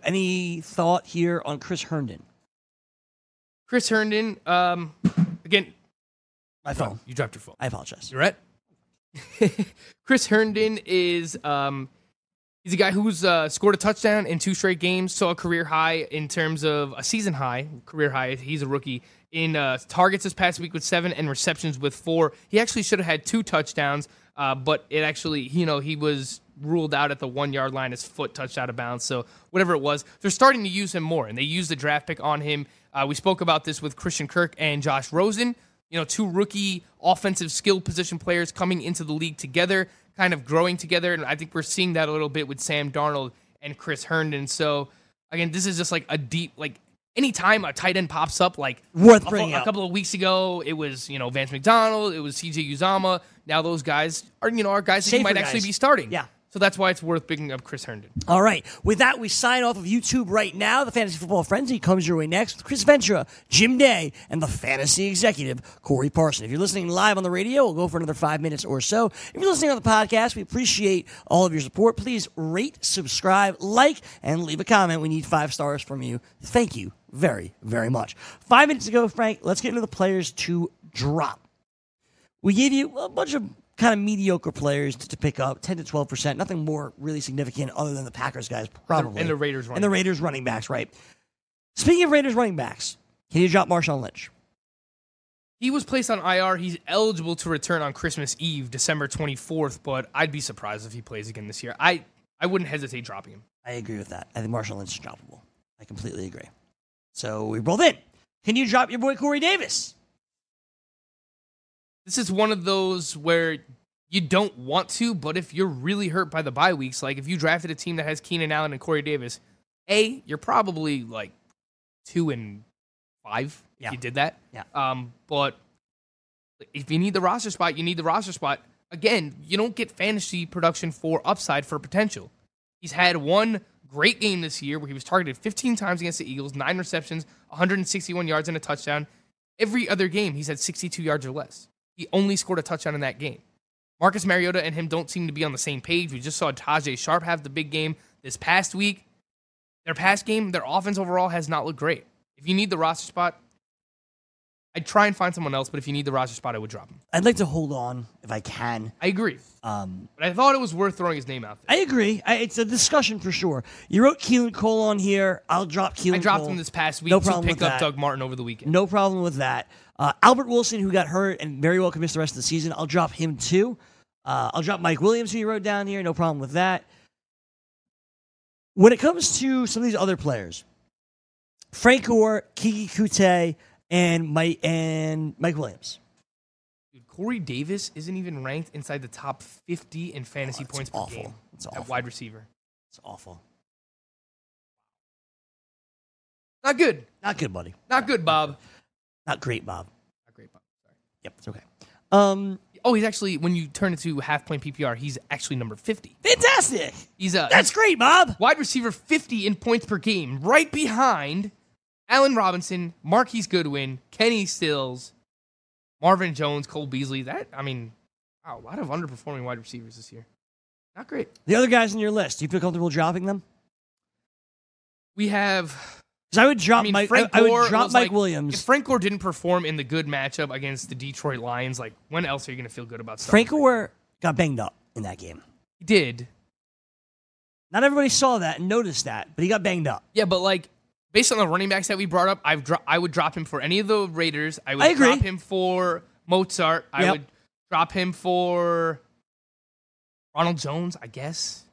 Any thought here on Chris Herndon? Chris Herndon, um, again, My phone. you dropped your phone. I apologize. You're right. Chris Herndon is um, he's a guy who's uh, scored a touchdown in two straight games, saw a career high in terms of a season high, career high. He's a rookie in uh, targets this past week with seven and receptions with four. He actually should have had two touchdowns, uh, but it actually, you know, he was ruled out at the one yard line. His foot touched out of bounds. So whatever it was, they're starting to use him more, and they used the draft pick on him. Uh, we spoke about this with Christian Kirk and Josh Rosen you know, two rookie offensive skill position players coming into the league together, kind of growing together. And I think we're seeing that a little bit with Sam Darnold and Chris Herndon. So, again, this is just like a deep, like, anytime a tight end pops up, like Worth a, a up. couple of weeks ago, it was you know Vance McDonald, it was CJ Uzomah. Now those guys are you know are guys that you might actually be starting. Yeah. So that's why it's worth picking up Chris Herndon. All right. With that, we sign off of YouTube right now. The Fantasy Football Frenzy comes your way next with Chris Ventura, Jim Day, and the fantasy executive, Corey Parson. If you're listening live on the radio, we'll go for another five minutes or so. If you're listening on the podcast, we appreciate all of your support. Please rate, subscribe, like, and leave a comment. We need five stars from you. Thank you very, very much. Five minutes ago, Frank, let's get into the players to drop. We gave you a bunch of kind of mediocre players to, to pick up, 10 to 12%. Nothing more really significant other than the Packers guys, probably. and the Raiders And running the backs. Raiders running backs, right. Speaking of Raiders running backs, can you drop Marshawn Lynch? He was placed on IR. He's eligible to return on Christmas Eve, December 24th, but I'd be surprised if he plays again this year. I, I wouldn't hesitate dropping him. I agree with that. I think Marshawn Lynch is droppable. I completely agree. So we both in. Can you drop your boy Corey Davis? This is one of those where you don't want to, but if you're really hurt by the bye weeks, like if you drafted a team that has Keenan Allen and Corey Davis, A, you're probably like two and five Yeah. if you did that. Yeah. Um, but if you need the roster spot, you need the roster spot. Again, you don't get fantasy production for upside for potential. He's had one great game this year where he was targeted 15 times against the Eagles, nine receptions, 161 yards, and a touchdown. Every other game, he's had 62 yards or less. He only scored a touchdown in that game. Marcus Mariota and him don't seem to be on the same page. We just saw Tajaé Sharpe have the big game this past week. Their past game, their offense overall has not looked great. If you need the roster spot, I'd try and find someone else, but if you need the roster spot, I would drop him. I'd like to hold on if I can. I agree. Um, But I thought it was worth throwing his name out there. I agree. I, it's a discussion for sure. You wrote Keelan Cole on here. I'll drop Keelan I dropped Cole. him this past week No to problem with up that. Doug Martin over the weekend. No problem with that. Uh, Albert Wilson, who got hurt and very well could miss the rest of the season, I'll drop him too. Uh, I'll drop Mike Williams, who you wrote down here. No problem with that. When it comes to some of these other players, Frank Gore, Keke Coutee, and Mike and Mike Williams. Dude, Corey Davis isn't even ranked inside the top 50 in fantasy Oh, points awful. per game That's at wide receiver. It's awful. Not good. Not good, buddy. Not good, Bob. Not great, Bob. Not great, Bob. Sorry. Yep, it's okay. Um, Oh, he's actually when you turn it to half point PPR, he's actually number 50. fantastic. He's a That's great, Bob. wide receiver 50 in points per game, right behind Allen Robinson, Marquise Goodwin, Kenny Stills, Marvin Jones, Cole Beasley. That I mean, wow, a lot of underperforming wide receivers this year. Not great. The other guys on your list, do you feel comfortable dropping them? We have Because I would drop I mean, Mike. Frank I, I would drop Mike like- Williams. If Frank Gore didn't perform in the good matchup against the Detroit Lions, like when else are you going to feel good about starting Frank Gore got banged up in that game. He did. Not everybody saw that and noticed that, but he got banged up. Yeah, but like based on the running backs that we brought up, I've dro- I would drop him for any of the Raiders. I would I drop him for Mozart. I Yep. would drop him for Ronald Jones, I guess.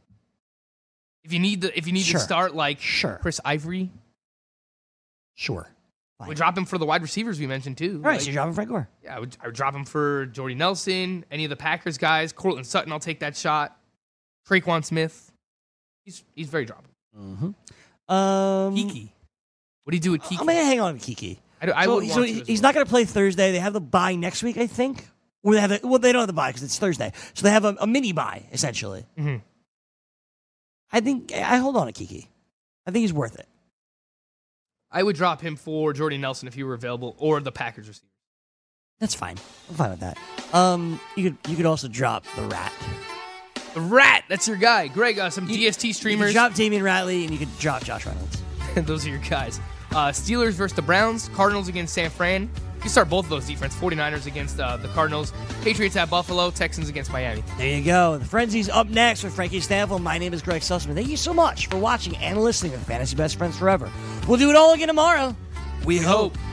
If you need the if you need Sure. to start like Sure. Chris Ivory, Sure. I Fine. would drop him for the wide receivers we mentioned too. All right, Like, so you're dropping Frank Gore. yeah, I would I would drop him for Jordy Nelson, any of the Packers guys, Courtland Sutton, I'll take that shot. Tre'Quan Smith. He's he's very droppable. Um, Keke. What do you do with Keke? I'm gonna hang on to Keke. I, I so would so he- he's well. not gonna play Thursday. They have the bye next week, I think. Or they have a, well, they don't have the bye because it's Thursday, so they have a, a mini bye essentially. Mhm. I think I hold on to Keke. I think he's worth it. I would drop him for Jordy Nelson if he were available, or the Packers receiver. That's fine. I'm fine with that. Um, you could you could also drop the rat. The Rat, that's your guy. Greg, uh, some You- DST You streamers. could drop Damion Ratley and you could drop Josh Reynolds. Those are your guys. Uh, Steelers versus the Browns. Cardinals against San Fran. You start both of those defense. 49ers against uh, the Cardinals. Patriots at Buffalo. Texans against Miami. There you go. The Frenzy's up next with Frankie Stampfl. My name is Greg Sussman. Thank you so much for watching and listening to Fantasy Best Friends Forever. We'll do it all again tomorrow. We hope. Hope.